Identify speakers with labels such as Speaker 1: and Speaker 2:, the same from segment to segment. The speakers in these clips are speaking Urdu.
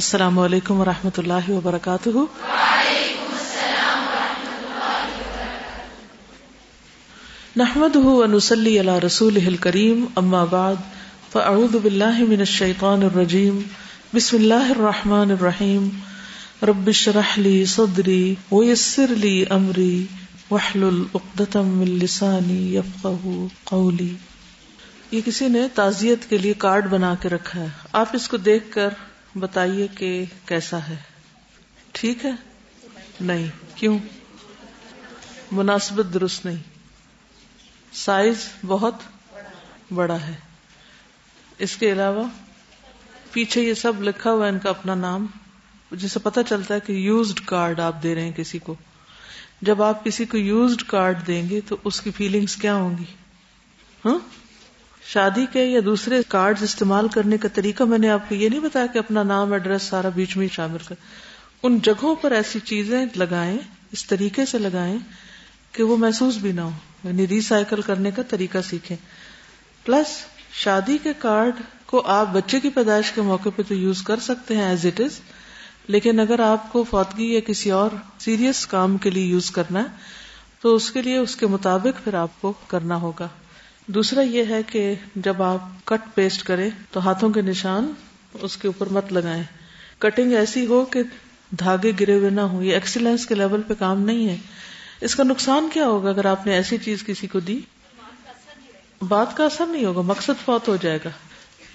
Speaker 1: السلام علیکم ورحمۃ اللہ وبرکاتہ نحمد ونسلی علی رسول کریم اما بعد فاعوذ باللہ من الشیطان الرجیم بسم اللہ الرحمن الرحیم رب شرح لی صدری ویسر لی امری وحلل اقدتم من لسانی یفقہ قولی یہ کسی نے تعزیت کے لیے کارڈ بنا کے رکھا ہے آپ اس کو دیکھ کر بتائیے کہ کیسا ہے ٹھیک ہے نہیں کیوں مناسبت درست نہیں سائز بہت بڑا ہے اس کے علاوہ پیچھے یہ سب لکھا ہوا ان کا اپنا نام جسے پتا چلتا ہے کہ یوزڈ کارڈ آپ دے رہے ہیں کسی کو جب آپ کسی کو یوزڈ کارڈ دیں گے تو اس کی فیلنگز کیا ہوں گی ہاں شادی کے یا دوسرے کارڈز استعمال کرنے کا طریقہ میں نے آپ کو یہ نہیں بتایا کہ اپنا نام ایڈریس سارا بیچ میں شامل کر ان جگہوں پر ایسی چیزیں لگائیں اس طریقے سے لگائیں کہ وہ محسوس بھی نہ ہو یعنی ریسائکل کرنے کا طریقہ سیکھیں پلس شادی کے کارڈ کو آپ بچے کی پیدائش کے موقع پہ تو یوز کر سکتے ہیں ایز اٹ از لیکن اگر آپ کو فوتگی یا کسی اور سیریس کام کے لیے یوز کرنا ہے تو اس کے لیے اس کے مطابق پھر آپ کو کرنا ہوگا دوسرا یہ ہے کہ جب آپ کٹ پیسٹ کریں تو ہاتھوں کے نشان اس کے اوپر مت لگائیں کٹنگ ایسی ہو کہ دھاگے گرے ہوئے نہ ہو یہ ایکسیلنس کے لیول پہ کام نہیں ہے اس کا نقصان کیا ہوگا اگر آپ نے ایسی چیز کسی کو دی بات کا اثر نہیں ہوگا مقصد فوت ہو جائے گا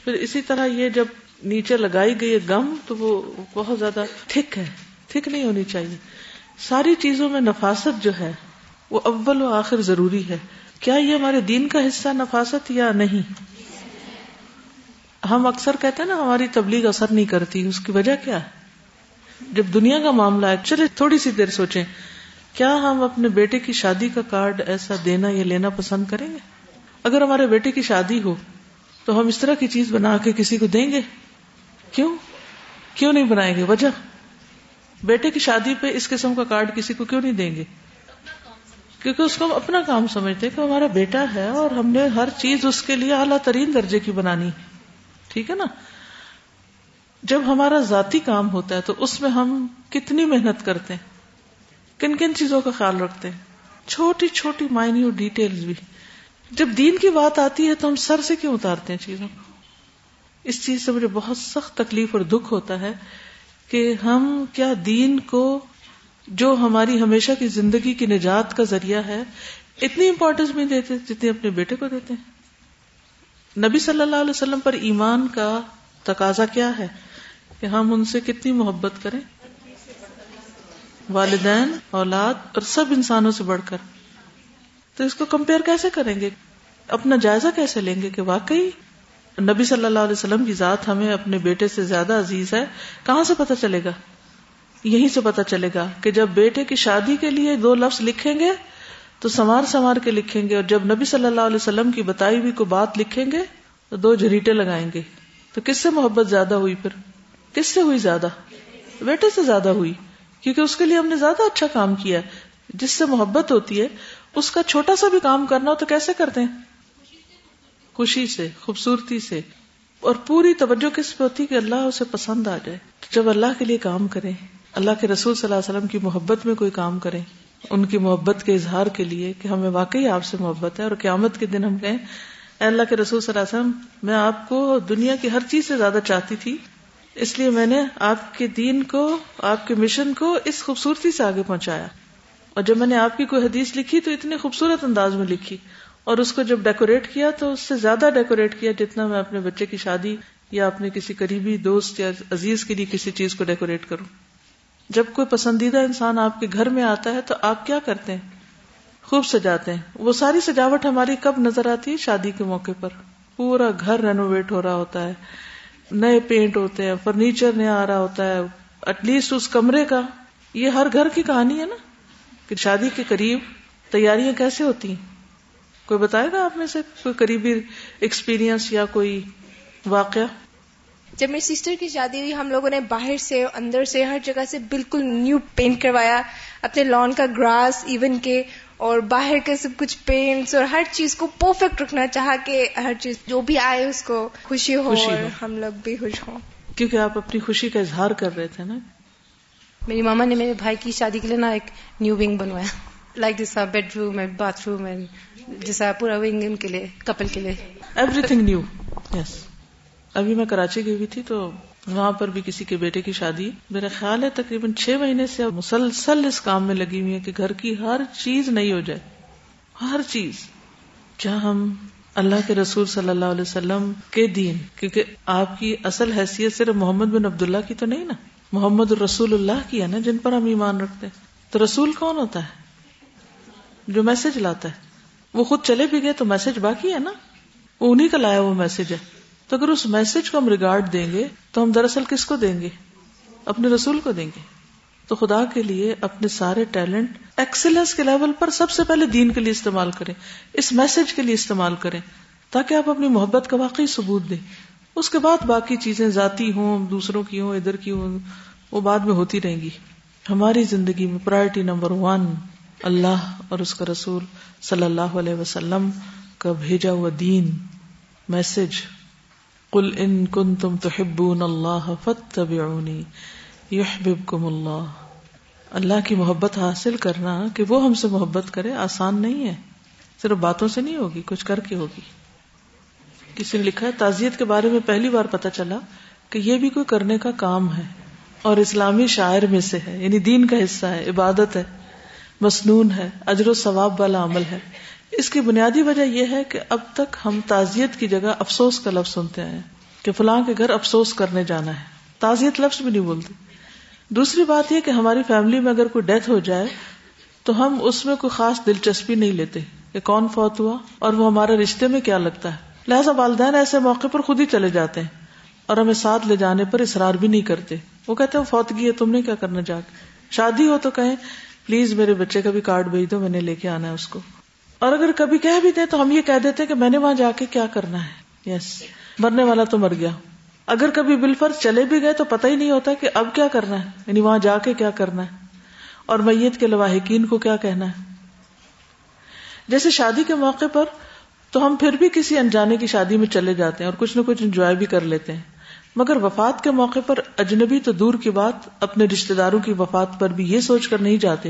Speaker 1: پھر اسی طرح یہ جب نیچے لگائی گئی گم تو وہ بہت زیادہ تھک ہے تھک نہیں ہونی چاہیے ساری چیزوں میں نفاست جو ہے وہ اول و آخر ضروری ہے کیا یہ ہمارے دین کا حصہ نفاست یا نہیں ہم اکثر کہتے ہیں نا ہماری تبلیغ اثر نہیں کرتی اس کی وجہ کیا ہے جب دنیا کا معاملہ ہے چلے تھوڑی سی دیر سوچیں کیا ہم اپنے بیٹے کی شادی کا کارڈ ایسا دینا یا لینا پسند کریں گے اگر ہمارے بیٹے کی شادی ہو تو ہم اس طرح کی چیز بنا کے کسی کو دیں گے کیوں کیوں نہیں بنائیں گے وجہ بیٹے کی شادی پہ اس قسم کا کارڈ کسی کو کیوں نہیں دیں گے کیونکہ اس کو ہم اپنا کام سمجھتے کہ ہمارا بیٹا ہے اور ہم نے ہر چیز اس کے لیے اعلیٰ ترین درجے کی بنانی ٹھیک ہے نا جب ہمارا ذاتی کام ہوتا ہے تو اس میں ہم کتنی محنت کرتے ہیں کن کن چیزوں کا خیال رکھتے ہیں چھوٹی چھوٹی مائنی اور ڈیٹیل بھی جب دین کی بات آتی ہے تو ہم سر سے کیوں اتارتے ہیں چیزوں کو اس چیز سے مجھے بہت سخت تکلیف اور دکھ ہوتا ہے کہ ہم کیا دین کو جو ہماری ہمیشہ کی زندگی کی نجات کا ذریعہ ہے اتنی امپورٹینس بھی دیتے جتنی اپنے بیٹے کو دیتے ہیں نبی صلی اللہ علیہ وسلم پر ایمان کا تقاضا کیا ہے کہ ہم ان سے کتنی محبت کریں والدین اولاد اور سب انسانوں سے بڑھ کر تو اس کو کمپیئر کیسے کریں گے اپنا جائزہ کیسے لیں گے کہ واقعی نبی صلی اللہ علیہ وسلم کی ذات ہمیں اپنے بیٹے سے زیادہ عزیز ہے کہاں سے پتہ چلے گا یہیں سے پتا چلے گا کہ جب بیٹے کی شادی کے لیے دو لفظ لکھیں گے تو سنوار سنوار کے لکھیں گے اور جب نبی صلی اللہ علیہ وسلم کی بتائی ہوئی کو بات لکھیں گے تو دو جھریٹے لگائیں گے تو کس سے محبت زیادہ ہوئی پھر کس سے ہوئی زیادہ بیٹے سے زیادہ ہوئی کیونکہ اس کے لیے ہم نے زیادہ اچھا کام کیا جس سے محبت ہوتی ہے اس کا چھوٹا سا بھی کام کرنا ہو تو کیسے کرتے ہیں خوشی سے خوبصورتی سے اور پوری توجہ کس پہ ہوتی کہ اللہ اسے پسند آ جائے جب اللہ کے لیے کام کریں اللہ کے رسول صلی اللہ علیہ وسلم کی محبت میں کوئی کام کریں ان کی محبت کے اظہار کے لیے کہ ہمیں واقعی آپ سے محبت ہے اور قیامت کے دن ہم کہیں اے اللہ کے رسول صلی اللہ علیہ وسلم میں آپ کو دنیا کی ہر چیز سے زیادہ چاہتی تھی اس لیے میں نے آپ کے دین کو آپ کے مشن کو اس خوبصورتی سے آگے پہنچایا اور جب میں نے آپ کی کوئی حدیث لکھی تو اتنے خوبصورت انداز میں لکھی اور اس کو جب ڈیکوریٹ کیا تو اس سے زیادہ ڈیکوریٹ کیا جتنا میں اپنے بچے کی شادی یا اپنے کسی قریبی دوست یا عزیز کے لیے کسی چیز کو ڈیکوریٹ کروں جب کوئی پسندیدہ انسان آپ کے گھر میں آتا ہے تو آپ کیا کرتے ہیں خوب سجاتے ہیں وہ ساری سجاوٹ ہماری کب نظر آتی ہے شادی کے موقع پر پورا گھر رینوویٹ ہو رہا ہوتا ہے نئے پینٹ ہوتے ہیں فرنیچر نیا آ رہا ہوتا ہے ایٹ لیسٹ اس کمرے کا یہ ہر گھر کی کہانی ہے نا کہ شادی کے قریب تیاریاں کیسے ہوتی ہیں کوئی بتائے گا آپ میں سے کوئی قریبی ایکسپیرئنس یا کوئی واقعہ
Speaker 2: جب میری سسٹر کی شادی ہوئی ہم لوگوں نے باہر سے اندر سے ہر جگہ سے بالکل نیو پینٹ کروایا اپنے لان کا گراس ایون کے اور باہر کے سب کچھ پینٹس اور ہر چیز کو پرفیکٹ رکھنا چاہا کہ ہر چیز جو بھی آئے اس کو خوشی ہو خوشی اور ہم لوگ بھی خوش ہوں
Speaker 1: کیونکہ آپ اپنی خوشی کا اظہار کر رہے تھے نا
Speaker 3: میری ماما نے میرے بھائی کی شادی کے لیے نا ایک نیو ونگ بنوایا لائک جیسا bedroom and bathroom and جیسا پورا ونگ ان کے لیے کپل کے لیے
Speaker 1: ایوری تھنگ نیو یس ابھی میں کراچی گئی ہوئی تھی تو وہاں پر بھی کسی کے بیٹے کی شادی میرا خیال ہے تقریباً چھ مہینے سے مسلسل اس کام میں لگی ہوئی ہے کہ گھر کی ہر چیز نہیں ہو جائے ہر چیز کیا ہم اللہ کے رسول صلی اللہ علیہ وسلم کے دین کیونکہ آپ کی اصل حیثیت صرف محمد بن عبداللہ کی تو نہیں نا محمد رسول اللہ کی ہے نا جن پر ہم ایمان رکھتے ہیں تو رسول کون ہوتا ہے جو میسج لاتا ہے وہ خود چلے بھی گئے تو میسج باقی ہے نا انہیں کا لایا وہ میسج ہے تو اگر اس میسج کو ہم ریگارڈ دیں گے تو ہم دراصل کس کو دیں گے اپنے رسول کو دیں گے تو خدا کے لیے اپنے سارے ٹیلنٹ ایکسلنس کے لیول پر سب سے پہلے دین کے لیے استعمال کریں اس میسج کے لیے استعمال کریں تاکہ آپ اپنی محبت کا واقعی ثبوت دیں اس کے بعد باقی چیزیں ذاتی ہوں دوسروں کی ہوں ادھر کی ہوں وہ بعد میں ہوتی رہیں گی ہماری زندگی میں پرائرٹی نمبر ون اللہ اور اس کا رسول صلی اللہ علیہ وسلم کا بھیجا ہوا دین میسج ان اللہ اللہ اللہ کی محبت حاصل کرنا کہ وہ ہم سے محبت کرے آسان نہیں ہے صرف باتوں سے نہیں ہوگی کچھ کر کے ہوگی کسی نے لکھا ہے تعزیت کے بارے میں پہلی بار پتا چلا کہ یہ بھی کوئی کرنے کا کام ہے اور اسلامی شاعر میں سے ہے یعنی دین کا حصہ ہے عبادت ہے مصنون ہے اجر و ثواب والا عمل ہے اس کی بنیادی وجہ یہ ہے کہ اب تک ہم تعزیت کی جگہ افسوس کا لفظ سنتے ہیں کہ فلاں کے گھر افسوس کرنے جانا ہے تعزیت لفظ بھی نہیں بولتے دوسری بات یہ کہ ہماری فیملی میں اگر کوئی ڈیتھ ہو جائے تو ہم اس میں کوئی خاص دلچسپی نہیں لیتے کہ کون فوت ہوا اور وہ ہمارے رشتے میں کیا لگتا ہے لہٰذا والدین ایسے موقع پر خود ہی چلے جاتے ہیں اور ہمیں ساتھ لے جانے پر اصرار بھی نہیں کرتے وہ کہتے فوت گی ہے تم نے کیا کرنا جا کے شادی ہو تو کہیں پلیز میرے بچے کا بھی کارڈ بھیج دو میں نے لے کے آنا ہے اس کو اور اگر کبھی کہہ بھی دیں تو ہم یہ کہہ دیتے کہ میں نے وہاں جا کے کیا کرنا ہے یس مرنے والا تو مر گیا اگر کبھی بالفر چلے بھی گئے تو پتہ ہی نہیں ہوتا کہ اب کیا کرنا ہے یعنی وہاں جا کے کیا کرنا ہے اور میت کے لواحقین کو کیا کہنا ہے جیسے شادی کے موقع پر تو ہم پھر بھی کسی انجانے کی شادی میں چلے جاتے ہیں اور کچھ نہ کچھ انجوائے بھی کر لیتے ہیں مگر وفات کے موقع پر اجنبی تو دور کی بات اپنے رشتے داروں کی وفات پر بھی یہ سوچ کر نہیں جاتے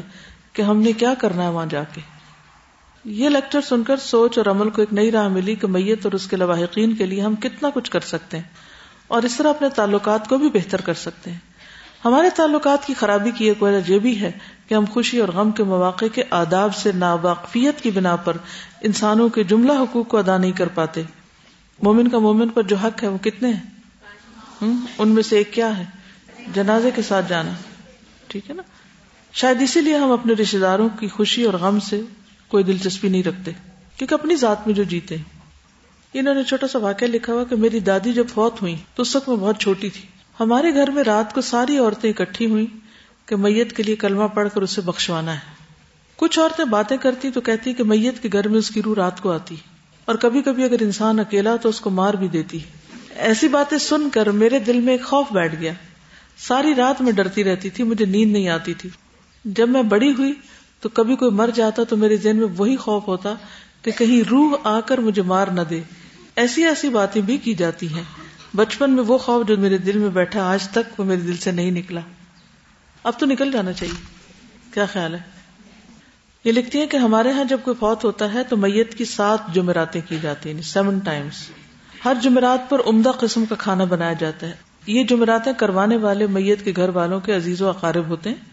Speaker 1: کہ ہم نے کیا کرنا ہے وہاں جا کے یہ لیکچر سن کر سوچ اور عمل کو ایک نئی راہ ملی کہ میت اور اس کے لواحقین کے لیے ہم کتنا کچھ کر سکتے ہیں اور اس طرح اپنے تعلقات کو بھی بہتر کر سکتے ہیں ہمارے تعلقات کی خرابی کی ایک وجہ یہ بھی ہے کہ ہم خوشی اور غم کے مواقع کے آداب سے ناواقفیت کی بنا پر انسانوں کے جملہ حقوق کو ادا نہیں کر پاتے مومن کا مومن پر جو حق ہے وہ کتنے ہیں ان میں سے ایک کیا ہے جنازے کے ساتھ جانا ٹھیک ہے نا شاید اسی لیے ہم اپنے رشتے داروں کی خوشی اور غم سے کوئی دلچسپی نہیں رکھتے کیونکہ اپنی ذات میں جو جیتے ہیں انہوں نے چھوٹا سا واقعہ لکھا ہوا کہ میری دادی جب فوت ہوئی تو اس وقت میں بہت چھوٹی تھی ہمارے گھر میں رات کو ساری عورتیں اکٹھی ہوئی کہ میت کے لیے کلمہ پڑھ کر اسے بخشوانا ہے کچھ عورتیں باتیں کرتی تو کہتی کہ میت کے گھر میں اس کی روح رات کو آتی اور کبھی کبھی اگر انسان اکیلا تو اس کو مار بھی دیتی ایسی باتیں سن کر میرے دل میں ایک خوف بیٹھ گیا ساری رات میں ڈرتی رہتی تھی مجھے نیند نہیں آتی تھی جب میں بڑی ہوئی تو کبھی کوئی مر جاتا تو میرے ذہن میں وہی خوف ہوتا کہ کہیں روح آ کر مجھے مار نہ دے ایسی ایسی باتیں بھی کی جاتی ہیں بچپن میں وہ خوف جو میرے دل میں بیٹھا آج تک وہ میرے دل سے نہیں نکلا اب تو نکل جانا چاہیے کیا خیال ہے یہ لکھتی ہے کہ ہمارے یہاں جب کوئی فوت ہوتا ہے تو میت کی سات جمعراتیں کی جاتی ہیں سیون ٹائمس ہر جمعرات پر عمدہ قسم کا کھانا بنایا جاتا ہے یہ جمعراتیں کروانے والے میت کے گھر والوں کے عزیز و اقارب ہوتے ہیں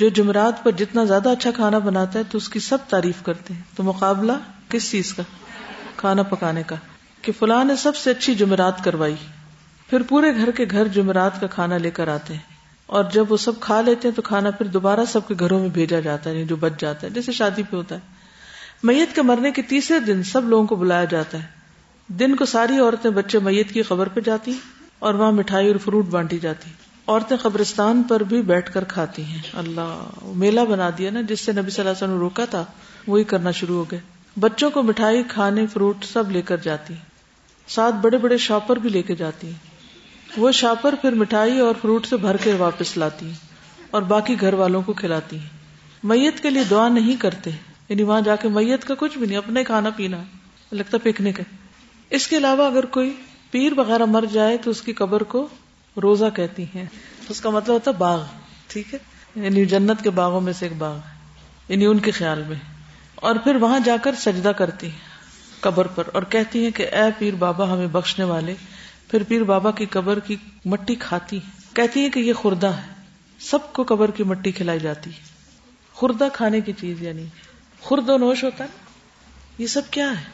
Speaker 1: جو جمعرات پر جتنا زیادہ اچھا کھانا بناتا ہے تو اس کی سب تعریف کرتے ہیں تو مقابلہ کس چیز کا کھانا پکانے کا کہ فلاں نے سب سے اچھی جمعرات کروائی پھر پورے گھر کے گھر جمعرات کا کھانا لے کر آتے ہیں اور جب وہ سب کھا لیتے ہیں تو کھانا پھر دوبارہ سب کے گھروں میں بھیجا جاتا ہے یعنی جو بچ جاتا ہے جیسے شادی پہ ہوتا ہے میت کے مرنے کے تیسرے دن سب لوگوں کو بلایا جاتا ہے دن کو ساری عورتیں بچے میت کی خبر پہ جاتی اور وہاں مٹھائی اور فروٹ بانٹی جاتی عورتیں قبرستان پر بھی بیٹھ کر کھاتی ہیں اللہ میلہ بنا دیا نا جس سے نبی صلی اللہ علیہ وسلم روکا تھا وہی کرنا شروع ہو گئے بچوں کو مٹھائی کھانے فروٹ سب لے کر جاتی ہیں ساتھ بڑے بڑے شاپر بھی لے کے جاتی ہیں وہ شاپر پھر مٹھائی اور فروٹ سے بھر کے واپس لاتی ہیں اور باقی گھر والوں کو کھلاتی ہیں میت کے لیے دعا نہیں کرتے یعنی وہاں جا کے میت کا کچھ بھی نہیں اپنے کھانا پینا لگتا پکنک ہے اس کے علاوہ اگر کوئی پیر وغیرہ مر جائے تو اس کی قبر کو روزہ کہتی ہیں اس کا مطلب ہوتا ہے باغ ٹھیک ہے یعنی جنت کے باغوں میں سے ایک باغ یعنی ان کے خیال میں اور پھر وہاں جا کر سجدہ کرتی قبر پر اور کہتی ہیں کہ اے پیر بابا ہمیں بخشنے والے پھر پیر بابا کی قبر کی مٹی کھاتی کہتی ہیں کہ یہ خوردہ ہے سب کو قبر کی مٹی کھلائی جاتی خوردہ کھانے کی چیز یعنی خورد و نوش ہوتا ہے یہ سب کیا ہے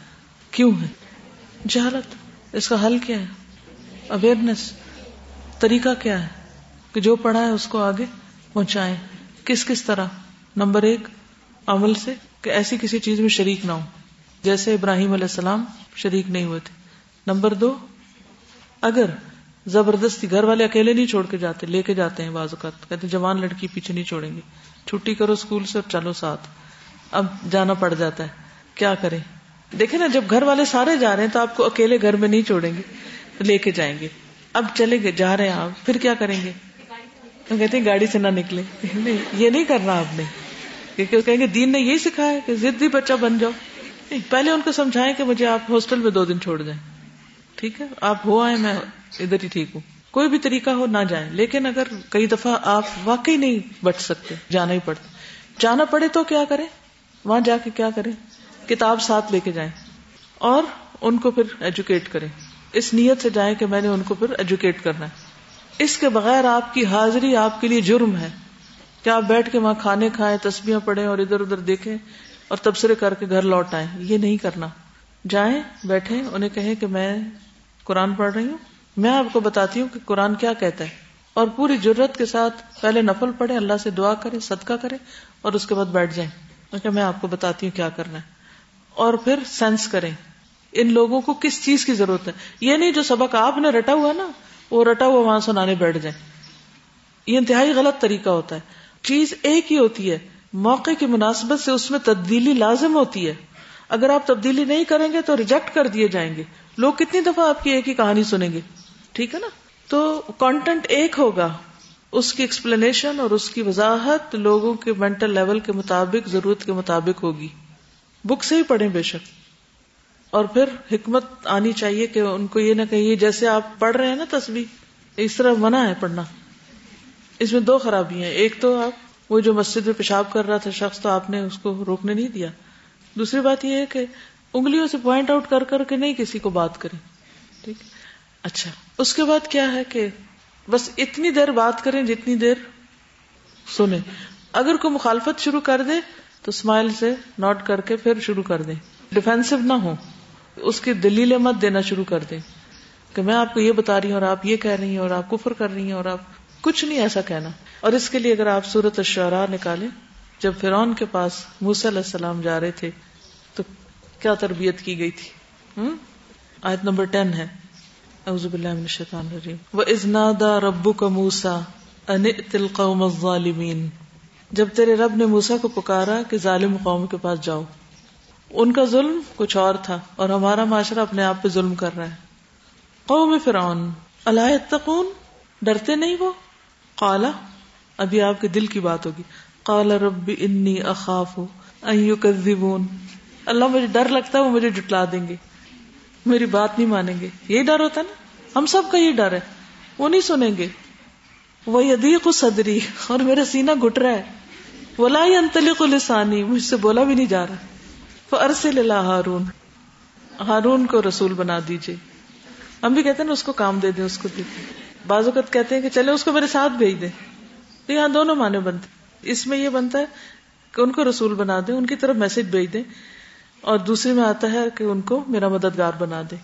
Speaker 1: کیوں ہے جہالت اس کا حل کیا ہے اویئرنیس طریقہ کیا ہے کہ جو پڑھا ہے اس کو آگے پہنچائے کس کس طرح نمبر ایک عمل سے کہ ایسی کسی چیز میں شریک نہ ہو جیسے ابراہیم علیہ السلام شریک نہیں ہوئے تھے نمبر دو اگر زبردستی گھر والے اکیلے نہیں چھوڑ کے جاتے لے کے جاتے ہیں بازو کا جوان لڑکی پیچھے نہیں چھوڑیں گے چھٹی کرو اسکول سے اور چلو ساتھ اب جانا پڑ جاتا ہے کیا کریں دیکھیں نا جب گھر والے سارے جا رہے ہیں تو آپ کو اکیلے گھر میں نہیں چھوڑیں گے لے کے جائیں گے اب چلے گئے جا رہے ہیں آپ پھر کیا کریں گے ہم کہتے ہیں گاڑی سے نہ نکلے نہیں یہ نہیں کرنا آپ نے کہیں گے دین نے یہی سکھایا کہ بچہ بن جاؤ پہلے ان کو سمجھائیں کہ مجھے آپ ہاسٹل میں دو دن چھوڑ جائیں ٹھیک ہے آپ ہو آئے میں ادھر ہی ٹھیک ہوں کوئی بھی طریقہ ہو نہ جائیں لیکن اگر کئی دفعہ آپ واقعی نہیں بچ سکتے جانا ہی پڑتا جانا پڑے تو کیا کریں وہاں جا کے کیا کریں کتاب ساتھ لے کے جائیں اور ان کو پھر ایجوکیٹ کریں اس نیت سے جائیں کہ میں نے ان کو پھر ایجوکیٹ کرنا ہے اس کے بغیر آپ کی حاضری آپ کے لیے جرم ہے کیا آپ بیٹھ کے وہاں کھانے کھائیں تسبیاں پڑھیں اور ادھر ادھر دیکھیں اور تبصرے کر کے گھر لوٹ آئیں یہ نہیں کرنا جائیں بیٹھیں انہیں کہیں کہ میں قرآن پڑھ رہی ہوں میں آپ کو بتاتی ہوں کہ قرآن کیا کہتا ہے اور پوری جرت کے ساتھ پہلے نفل پڑھے اللہ سے دعا کرے صدقہ کرے اور اس کے بعد بیٹھ جائیں کہ میں آپ کو بتاتی ہوں کیا کرنا ہے اور پھر سینس کریں ان لوگوں کو کس چیز کی ضرورت ہے یہ نہیں جو سبق آپ نے رٹا ہوا نا وہ رٹا ہوا وہاں سنانے بیٹھ جائیں یہ انتہائی غلط طریقہ ہوتا ہے چیز ایک ہی ہوتی ہے موقع کی مناسبت سے اس میں تبدیلی لازم ہوتی ہے اگر آپ تبدیلی نہیں کریں گے تو ریجیکٹ کر دیے جائیں گے لوگ کتنی دفعہ آپ کی ایک ہی کہانی سنیں گے ٹھیک ہے نا تو کانٹینٹ ایک ہوگا اس کی ایکسپلینیشن اور اس کی وضاحت لوگوں کے مینٹل لیول کے مطابق ضرورت کے مطابق ہوگی بک سے ہی پڑھیں بے شک اور پھر حکمت آنی چاہیے کہ ان کو یہ نہ کہیے جیسے آپ پڑھ رہے ہیں نا تصویر اس طرح منع ہے پڑھنا اس میں دو خرابیاں ایک تو آپ وہ جو مسجد میں پیشاب کر رہا تھا شخص تو آپ نے اس کو روکنے نہیں دیا دوسری بات یہ ہے کہ انگلیوں سے پوائنٹ آؤٹ کر کر کے نہیں کسی کو بات کریں ٹھیک اچھا اس کے بعد کیا ہے کہ بس اتنی دیر بات کریں جتنی دیر سنیں اگر کوئی مخالفت شروع کر دے تو اسمائل سے نوٹ کر کے پھر شروع کر دیں ڈیفینسو نہ ہو اس کی دلیل مت دینا شروع کر دیں کہ میں آپ کو یہ بتا رہی ہوں اور آپ یہ کہہ رہی ہیں اور آپ کفر کر رہی ہیں اور آپ کچھ نہیں ایسا کہنا اور اس کے لیے اگر آپ سورت الشعراء شعرا جب فرون کے پاس علیہ السلام جا رہے تھے تو کیا تربیت کی گئی تھی آیت نمبر ٹین ہے الرجیم اللہ رَبُّكَ مُوسَى کا موسا الظَّالِمِينَ جب تیرے رب نے موسا کو پکارا کہ ظالم قوم کے پاس جاؤ ان کا ظلم کچھ اور تھا اور ہمارا معاشرہ اپنے آپ پہ ظلم کر رہا ہے قوم فرعون اللہ تقن ڈرتے نہیں وہ قالا ابھی آپ کے دل کی بات ہوگی قال رب اخاف اللہ مجھے ڈر لگتا ہے وہ مجھے جٹلا دیں گے میری بات نہیں مانیں گے یہ ڈر ہوتا نا ہم سب کا یہ ڈر ہے وہ نہیں سنیں گے وہ یدیق صدری اور میرا سینہ گٹ رہا ہے وہ لائی لسانی مجھ سے بولا بھی نہیں جا رہا فرسل اللہ ہارون ہارون کو رسول بنا دیجیے ہم بھی کہتے ہیں نا اس کو کام دے دیں اس کو بعض اوقات کہتے ہیں کہ چلے اس کو میرے ساتھ بھیج دیں تو یہاں دونوں معنی بنتے اس میں یہ بنتا ہے کہ ان کو رسول بنا دیں ان کی طرف میسج بھیج دیں اور دوسرے میں آتا ہے کہ ان کو میرا مددگار بنا دے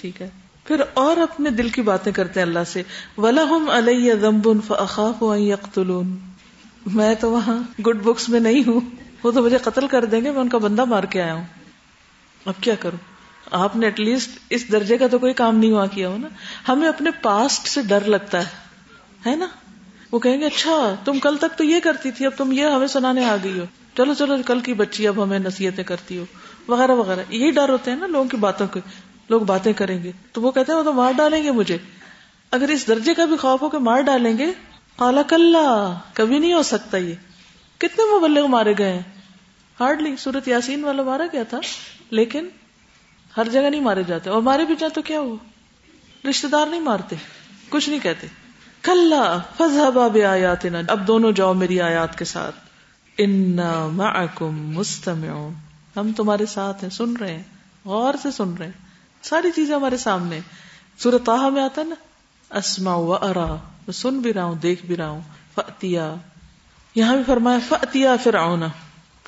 Speaker 1: ٹھیک ہے پھر اور اپنے دل کی باتیں کرتے ہیں اللہ سے ولا ہم المبن فاخاف اخت میں تو وہاں گڈ بکس میں نہیں ہوں وہ تو مجھے قتل کر دیں گے میں ان کا بندہ مار کے آیا ہوں اب کیا کروں آپ نے ایٹ لیسٹ اس درجے کا تو کوئی کام نہیں ہوا کیا ہو نا ہمیں اپنے پاسٹ سے ڈر لگتا ہے ہے نا وہ کہیں گے اچھا تم کل تک تو یہ کرتی تھی اب تم یہ ہمیں سنانے آ گئی ہو چلو چلو کل کی بچی اب ہمیں نصیحتیں کرتی ہو وغیرہ وغیرہ یہی ڈر ہوتے ہیں نا لوگوں کی باتوں کے لوگ باتیں کریں گے تو وہ کہتے ہیں وہ تو مار ڈالیں گے مجھے اگر اس درجے کا بھی خوف ہو کہ مار ڈالیں گے کالا کل کبھی نہیں ہو سکتا یہ کتنے مبلغ مارے گئے ہیں ہارڈلی سورت یاسین والا مارا گیا تھا لیکن ہر جگہ نہیں مارے جاتے اور مارے بھی جائیں تو کیا ہو رشتے دار نہیں مارتے کچھ نہیں کہتے نا اب دونوں جاؤ میری آیات کے ساتھ انکم مستم ہم تمہارے ساتھ ہیں سن رہے ہیں غور سے سن رہے ہیں ساری چیزیں ہمارے سامنے سورت میں آتا ہے نا اسما و ارا میں سن بھی رہا ہوں دیکھ بھی رہا ہوں فتیا یہاں بھی فرمایا فتیا فرعون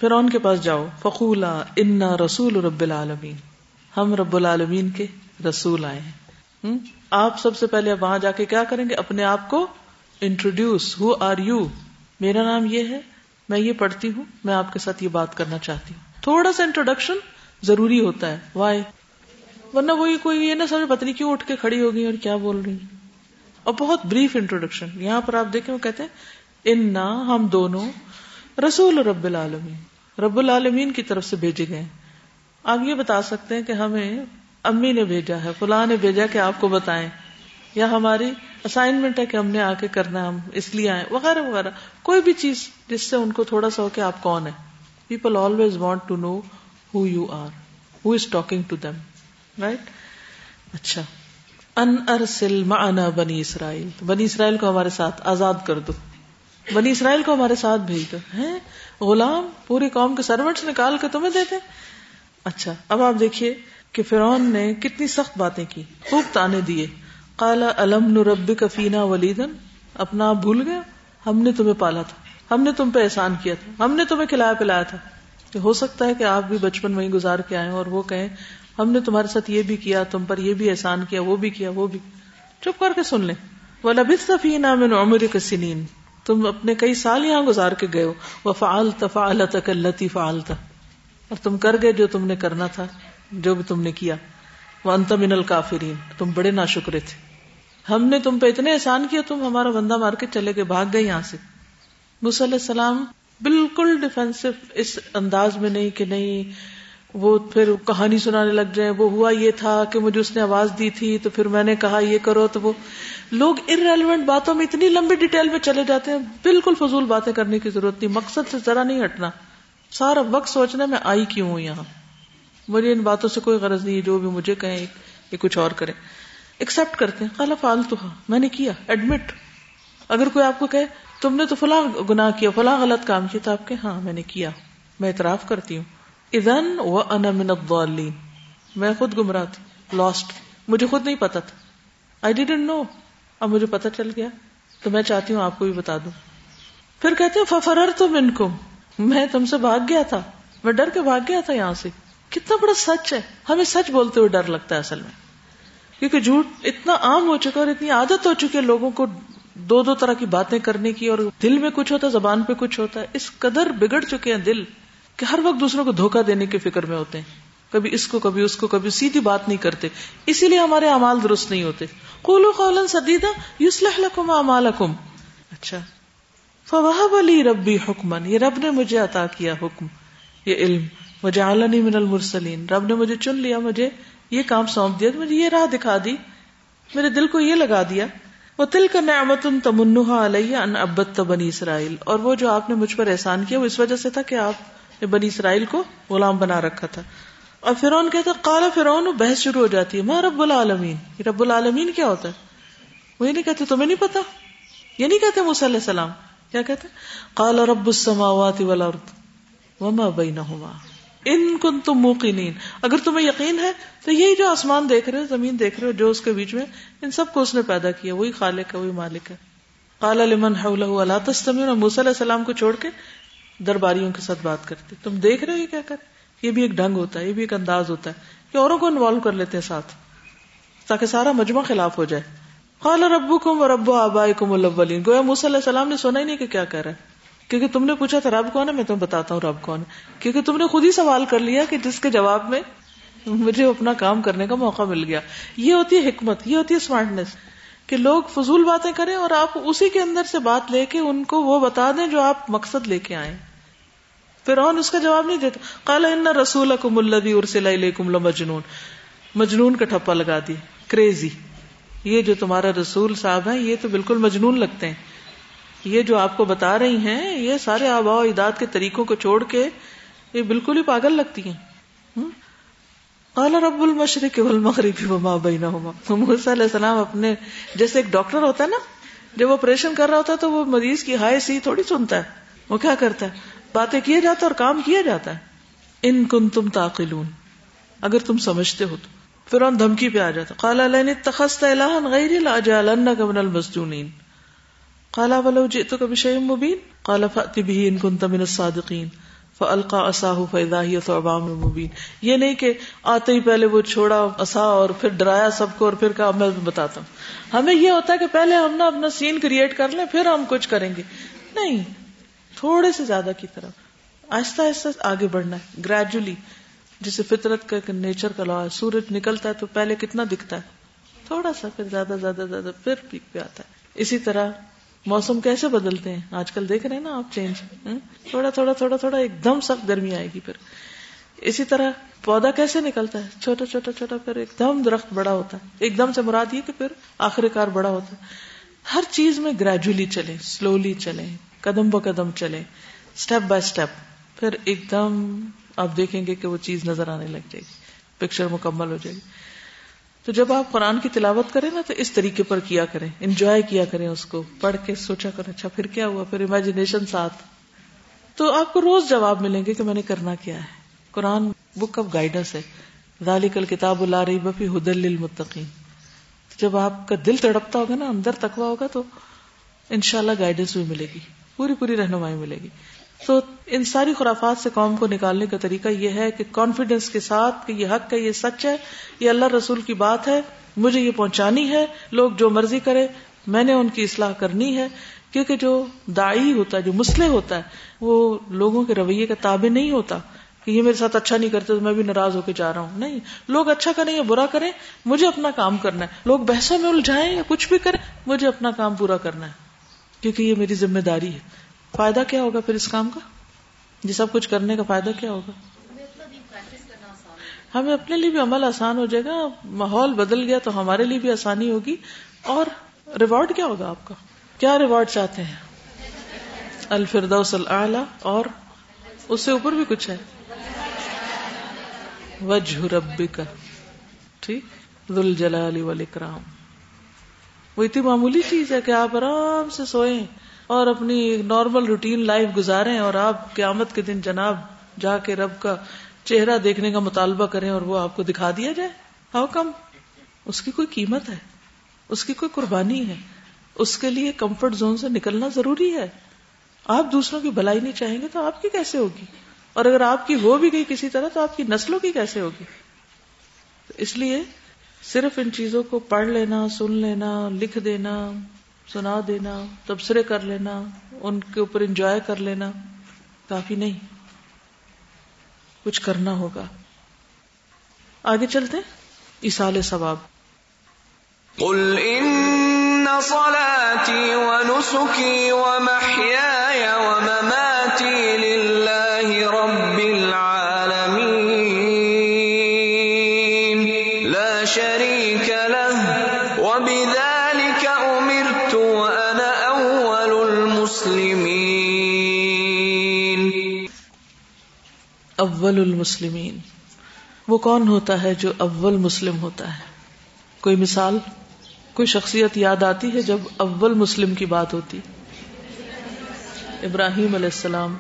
Speaker 1: فرعون کے پاس جاؤ فقولا انا رسول رب العالمین ہم رب العالمین کے رسول آئے ہیں آپ سب سے پہلے وہاں جا کے کیا کریں گے اپنے آپ کو انٹروڈیوس ہو آر یو میرا نام یہ ہے میں یہ پڑھتی ہوں میں آپ کے ساتھ یہ بات کرنا چاہتی ہوں تھوڑا سا انٹروڈکشن ضروری ہوتا ہے وائی ورنہ وہی کوئی یہ نہ سمجھ پتنی کیوں اٹھ کے کھڑی ہو گئی اور کیا بول رہی اور بہت بریف انٹروڈکشن یہاں پر آپ دیکھیں وہ کہتے ہیں ہم دونوں رسول رب العالمین رب العالمین کی طرف سے بھیجے گئے آپ یہ بتا سکتے ہیں کہ ہمیں امی نے بھیجا ہے فلاں نے بھیجا کہ آپ کو بتائیں یا ہماری اسائنمنٹ ہے کہ ہم نے آ کے کرنا ہے ہم اس لیے آئے وغیرہ وغیرہ کوئی بھی چیز جس سے ان کو تھوڑا سا ہو کہ آپ کون ہیں people always want to know who you are who is talking to them right اچھا ان ارسل معنا بنی اسرائیل بنی اسرائیل کو ہمارے ساتھ آزاد کر دو بنی اسرائیل کو ہمارے ساتھ بھیج دو ہیں غلام پوری قوم کے سروٹس نکال کے تمہیں دیتے اچھا اب آپ دیکھیے کہ نے کتنی سخت باتیں کی خوب تانے دیے کالا رب کفینا ولیدن اپنا آپ بھول گیا ہم نے تمہیں پالا تھا ہم نے تم پہ احسان کیا تھا ہم نے تمہیں کھلایا پلایا تھا کہ ہو سکتا ہے کہ آپ بھی بچپن وہیں گزار کے آئے اور وہ کہیں ہم نے تمہارے ساتھ یہ بھی کیا تم پر یہ بھی احسان کیا وہ بھی کیا وہ بھی چپ کر کے سن لیں وہ لبی صفی نام عمر کسن تم اپنے کئی سال یہاں گزار کے گئے ہو وہ فعال تم کر گئے جو تم نے کرنا تھا جو بھی تم نے کیا وہ انتمن ال کافی تم بڑے نا شکرے تھے ہم نے تم پہ اتنے احسان کیا تم ہمارا بندہ مار کے چلے گئے بھاگ گئے یہاں سے علیہ السلام بالکل ڈیفینسو اس انداز میں نہیں کہ نہیں وہ پھر کہانی سنانے لگ جائیں وہ ہوا یہ تھا کہ مجھے اس نے آواز دی تھی تو پھر میں نے کہا یہ کرو تو وہ لوگ ان ریلیونٹ باتوں میں اتنی لمبی ڈیٹیل میں چلے جاتے ہیں بالکل فضول باتیں کرنے کی ضرورت نہیں مقصد سے ذرا نہیں ہٹنا سارا وقت سوچنا میں آئی کیوں ہوں یہاں مجھے ان باتوں سے کوئی غرض نہیں جو بھی مجھے کہیں یہ کچھ اور کریں ایکسپٹ کرتے ہیں خالا فالتو میں نے کیا ایڈمٹ اگر کوئی آپ کو کہے تم نے تو فلاں گنا کیا فلاں غلط کام کیا تو آپ کے ہاں میں نے کیا میں اعتراف کرتی ہوں ادن من ان میں خود گمراہ تھی لاسٹ مجھے خود نہیں پتا تھا آئی ڈیڈنٹ نو اب مجھے پتا چل گیا تو میں چاہتی ہوں آپ کو بھی بتا دوں پھر کہتے ہیں ففرر تم ان کو میں تم سے بھاگ گیا تھا میں ڈر کے بھاگ گیا تھا یہاں سے کتنا بڑا سچ ہے ہمیں سچ بولتے ہوئے ڈر لگتا ہے اصل میں کیونکہ جھوٹ اتنا عام ہو چکا اور اتنی عادت ہو چکی ہے لوگوں کو دو دو طرح کی باتیں کرنے کی اور دل میں کچھ ہوتا ہے زبان پہ کچھ ہوتا ہے اس قدر بگڑ چکے ہیں دل کہ ہر وقت دوسروں کو دھوکہ دینے کی فکر میں ہوتے ہیں کبھی اس کو کبھی اس کو کبھی سیدھی بات نہیں کرتے اسی لیے ہمارے امال درست نہیں ہوتے لکم اچھا ربی حکمن یہ رب نے مجھے عطا کیا حکم یہ علم من المرسلین رب نے مجھے چن لیا مجھے یہ کام سونپ دیا مجھے یہ راہ دکھا دی میرے دل کو یہ لگا دیا وہ تل کا نعمت ان تمنا علیہ ان ابت اسرائیل اور وہ جو آپ نے مجھ پر احسان کیا وہ اس وجہ سے تھا کہ آپ نے بنی اسرائیل کو غلام بنا رکھا تھا اور فرعون کہتا کالا فرون بحث شروع ہو جاتی ہے ماں رب العالمین رب العالمین کیا ہوتا ہے وہ یہ نہیں کہتے تمہیں نہیں پتا یہ نہیں کہتے علیہ السلام کیا کہتے کالا رب وما بینہما ان کن تم موقنین اگر تمہیں یقین ہے تو یہی جو آسمان دیکھ رہے ہو زمین دیکھ رہے ہو جو اس کے بیچ میں ان سب کو اس نے پیدا کیا وہی خالق ہے وہی مالک ہے حولہ علیہ منحطمین اور علیہ السلام کو چھوڑ کے درباریوں کے ساتھ بات کرتے تم دیکھ رہے ہو کیا کرتے یہ بھی ایک ڈھنگ ہوتا ہے یہ بھی ایک انداز ہوتا ہے کہ اوروں کو انوالو کر لیتے ہیں ساتھ تاکہ سارا مجمع خلاف ہو جائے خال رب کم اور علیہ السلام نے سنا ہی نہیں کہ کیا کہہ رہا ہے کیونکہ تم نے پوچھا تھا رب کون ہے میں تم بتاتا ہوں رب کون ہے کیونکہ تم نے خود ہی سوال کر لیا کہ جس کے جواب میں مجھے اپنا کام کرنے کا موقع مل گیا یہ ہوتی ہے حکمت یہ ہوتی ہے اسمارٹنیس کہ لوگ فضول باتیں کریں اور آپ اسی کے اندر سے بات لے کے ان کو وہ بتا دیں جو آپ مقصد لے کے آئیں اس کا جواب نہیں دیتا کالا ان رسول مجنون مجنون کا ٹھپا لگا دی کریزی یہ جو تمہارا رسول صاحب ہے یہ تو بالکل مجنون لگتے ہیں یہ جو آپ کو بتا رہی ہیں یہ سارے آبا و اجداد کے طریقوں کو چھوڑ کے یہ بالکل ہی پاگل لگتی ہیں کالا رب المشرق المشرقر وما بھائی نہ علیہ السلام اپنے جیسے ایک ڈاکٹر ہوتا ہے نا جب وہ آپریشن کر رہا ہوتا ہے تو وہ مریض کی ہائے سی تھوڑی سنتا ہے وہ کیا کرتا ہے باتیں کیے جاتا اور کام کیا جاتا ہے ان کن تم تاقلون اگر تم سمجھتے ہو تو پھر ان دھمکی پہ آ جاتا کالا لین تخست غیر کمن المزدونین کالا ولو جی تو کبھی شعیم مبین کالا فتبی ان کن تمن صادقین فلقا اصا ہو فیدا ہی مبین یہ نہیں کہ آتے ہی پہلے وہ چھوڑا اصا اور پھر ڈرایا سب کو اور پھر کہا میں بتاتا ہوں ہمیں یہ ہوتا ہے کہ پہلے ہم نا اپنا سین کریٹ کر لیں پھر ہم کچھ کریں گے نہیں تھوڑے سے زیادہ کی طرف آہستہ آہستہ آگے بڑھنا ہے گریجولی جسے فطرت کا نیچر کا لا ہے سورج نکلتا ہے تو پہلے کتنا دکھتا ہے تھوڑا سا پھر زیادہ زیادہ زیادہ پھر پیک پہ آتا ہے اسی طرح موسم کیسے بدلتے ہیں آج کل دیکھ رہے ہیں نا آپ چینج تھوڑا تھوڑا تھوڑا تھوڑا ایک دم سخت گرمی آئے گی پھر اسی طرح پودا کیسے نکلتا ہے چھوٹا چھوٹا چھوٹا پھر ایک دم درخت بڑا ہوتا ہے ایک دم سے مراد یہ کہ پھر آخر کار بڑا ہوتا ہے ہر چیز میں گریجولی چلے سلولی چلے قدم ب قدم چلے اسٹیپ بائی اسٹیپ پھر ایک دم آپ دیکھیں گے کہ وہ چیز نظر آنے لگ جائے گی پکچر مکمل ہو جائے گی تو جب آپ قرآن کی تلاوت کریں نا تو اس طریقے پر کیا کریں انجوائے کیا کریں اس کو پڑھ کے سوچا کر اچھا پھر کیا ہوا پھر امیجنیشن ساتھ تو آپ کو روز جواب ملیں گے کہ میں نے کرنا کیا ہے قرآن بک آف گائیڈنس ہے ذالک کل کتاب لا رہی بفی ہدل المتقین جب آپ کا دل تڑپتا ہوگا نا اندر تکوا ہوگا تو انشاءاللہ شاء بھی ملے گی پوری پوری رہنمائی ملے گی تو ان ساری خرافات سے قوم کو نکالنے کا طریقہ یہ ہے کہ کانفیڈینس کے ساتھ کہ یہ حق ہے یہ سچ ہے یہ اللہ رسول کی بات ہے مجھے یہ پہنچانی ہے لوگ جو مرضی کرے میں نے ان کی اصلاح کرنی ہے کیونکہ جو داعی ہوتا ہے جو مسلح ہوتا ہے وہ لوگوں کے رویے کا تابع نہیں ہوتا کہ یہ میرے ساتھ اچھا نہیں کرتے تو میں بھی ناراض ہو کے جا رہا ہوں نہیں لوگ اچھا کریں یا برا کریں مجھے اپنا کام کرنا ہے لوگ بحثوں میں الجھائیں یا کچھ بھی کریں مجھے اپنا کام پورا کرنا ہے کیونکہ یہ میری ذمہ داری ہے فائدہ کیا ہوگا پھر اس کام کا یہ سب کچھ کرنے کا فائدہ کیا ہوگا ہمیں اپنے لیے بھی عمل آسان ہو جائے گا ماحول بدل گیا تو ہمارے لیے بھی آسانی ہوگی اور ریوارڈ کیا ہوگا آپ کا کیا ریوارڈ چاہتے ہیں الفردوس الفرداسل اور اس سے اوپر بھی کچھ ہے وجہ کا ٹھیک ولی کرام وہ اتنی معمولی چیز ہے کہ آپ آرام سے سوئیں اور اپنی نارمل روٹین لائف گزارے اور آپ قیامت کے دن جناب جا کے رب کا چہرہ دیکھنے کا مطالبہ کریں اور وہ آپ کو دکھا دیا جائے ہاؤ کم اس کی کوئی قیمت ہے اس کی کوئی قربانی ہے اس کے لیے کمفرٹ زون سے نکلنا ضروری ہے آپ دوسروں کی بھلائی نہیں چاہیں گے تو آپ کی کیسے ہوگی اور اگر آپ کی ہو بھی گئی کسی طرح تو آپ کی نسلوں کی کیسے ہوگی اس لیے صرف ان چیزوں کو پڑھ لینا سن لینا لکھ دینا سنا دینا تبصرے کر لینا ان کے اوپر انجوائے کر لینا کافی نہیں کچھ کرنا ہوگا آگے چلتے ثواب اشال سواب میں اول المسلمین وہ کون ہوتا ہے جو اول مسلم ہوتا ہے کوئی مثال کوئی شخصیت یاد آتی ہے جب اول مسلم کی بات ہوتی ابراہیم علیہ السلام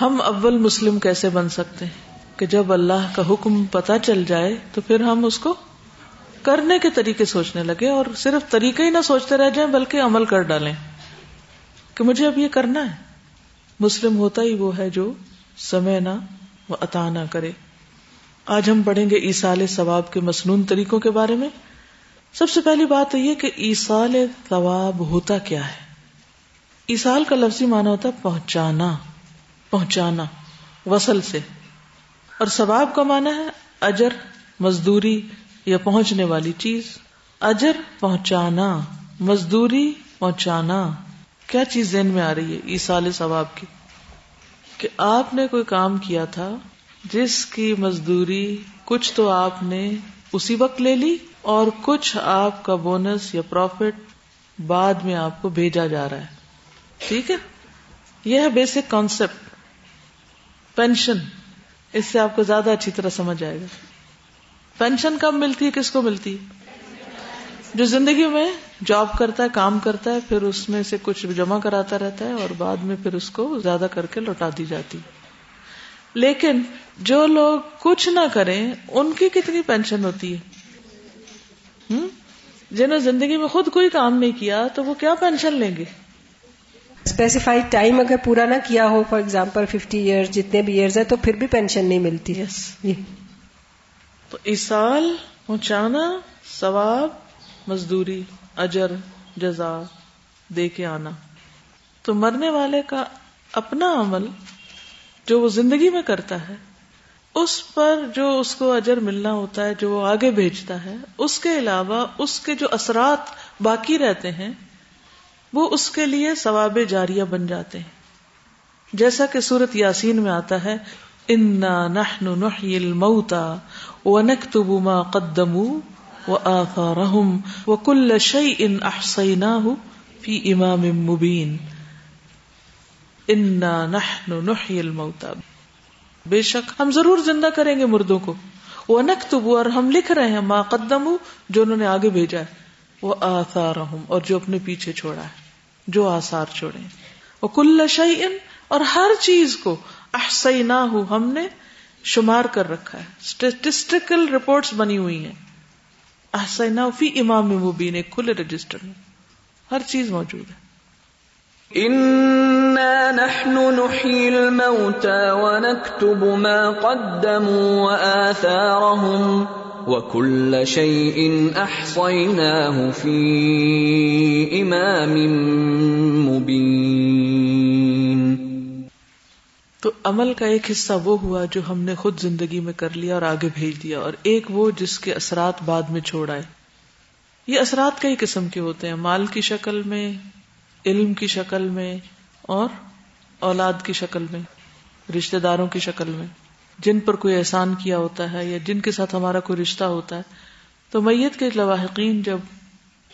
Speaker 1: ہم اول مسلم کیسے بن سکتے ہیں کہ جب اللہ کا حکم پتہ چل جائے تو پھر ہم اس کو کرنے کے طریقے سوچنے لگے اور صرف طریقے ہی نہ سوچتے رہ جائیں بلکہ عمل کر ڈالیں کہ مجھے اب یہ کرنا ہے مسلم ہوتا ہی وہ ہے جو سمے نہ وہ عطا نہ کرے آج ہم پڑھیں گے ایسال ثواب کے مصنون طریقوں کے بارے میں سب سے پہلی بات یہ کہ ایسال ثواب ہوتا کیا ہے ایسال کا لفظی ہوتا ہے پہنچانا پہنچانا وصل سے اور ثواب کا مانا ہے اجر مزدوری یا پہنچنے والی چیز اجر پہنچانا مزدوری پہنچانا کیا چیز ذہن میں آ رہی ہے ایسال ثواب کی کہ آپ نے کوئی کام کیا تھا جس کی مزدوری کچھ تو آپ نے اسی وقت لے لی اور کچھ آپ کا بونس یا پروفٹ بعد میں آپ کو بھیجا جا رہا ہے ٹھیک ہے یہ ہے بیسک کانسیپٹ پینشن اس سے آپ کو زیادہ اچھی طرح سمجھ آئے گا پینشن کب ملتی ہے کس کو ملتی ہے جو زندگی میں جاب کرتا ہے کام کرتا ہے پھر اس میں سے کچھ جمع کراتا رہتا ہے اور بعد میں پھر اس کو زیادہ کر کے لوٹا دی جاتی لیکن جو لوگ کچھ نہ کریں ان کی کتنی پینشن ہوتی ہے جنہوں نے زندگی میں خود کوئی کام نہیں کیا تو وہ کیا پینشن لیں گے
Speaker 3: اسپیسیفائڈ ٹائم اگر پورا نہ کیا ہو فار ایگزامپل ففٹی ایئر جتنے بھی ایئرز ہے تو پھر بھی پینشن نہیں ملتی
Speaker 1: ہے
Speaker 3: تو اس
Speaker 1: سال پہنچانا ثواب مزدوری اجر جزا دے کے آنا تو مرنے والے کا اپنا عمل جو وہ زندگی میں کرتا ہے اس پر جو اس کو اجر ملنا ہوتا ہے جو وہ آگے بھیجتا ہے اس کے علاوہ اس کے جو اثرات باقی رہتے ہیں وہ اس کے لیے ثواب جاریہ بن جاتے ہیں جیسا کہ سورت یاسین میں آتا ہے انا نہ الموتا ونکتب ما قدموا آسا نحن نہ الموتى بے شک ہم ضرور زندہ کریں گے مردوں کو وہ انک تو اور ہم لکھ رہے ہیں ما قدم جو انہوں نے آگے بھیجا ہے وہ آسا رہ جو اپنے پیچھے چھوڑا ہے جو آسار چھوڑے وہ کل شعی ان اور ہر چیز کو احسئی نہ ہم نے شمار کر رکھا ہے اسٹیٹسٹیکل رپورٹس بنی ہوئی ہیں احسنا فی امام مبین کھلے رجسٹر میں ہر چیز موجود ہے اننا نحن نحی الموتا ونکتب ما قدموا وآثارهم وكل شيء احصيناه في امام مبين عمل کا ایک حصہ وہ ہوا جو ہم نے خود زندگی میں کر لیا اور آگے بھیج دیا اور ایک وہ جس کے اثرات بعد میں چھوڑ آئے یہ اثرات کئی قسم کے ہوتے ہیں مال کی شکل میں علم کی شکل میں اور اولاد کی شکل میں رشتے داروں کی شکل میں جن پر کوئی احسان کیا ہوتا ہے یا جن کے ساتھ ہمارا کوئی رشتہ ہوتا ہے تو میت کے لواحقین جب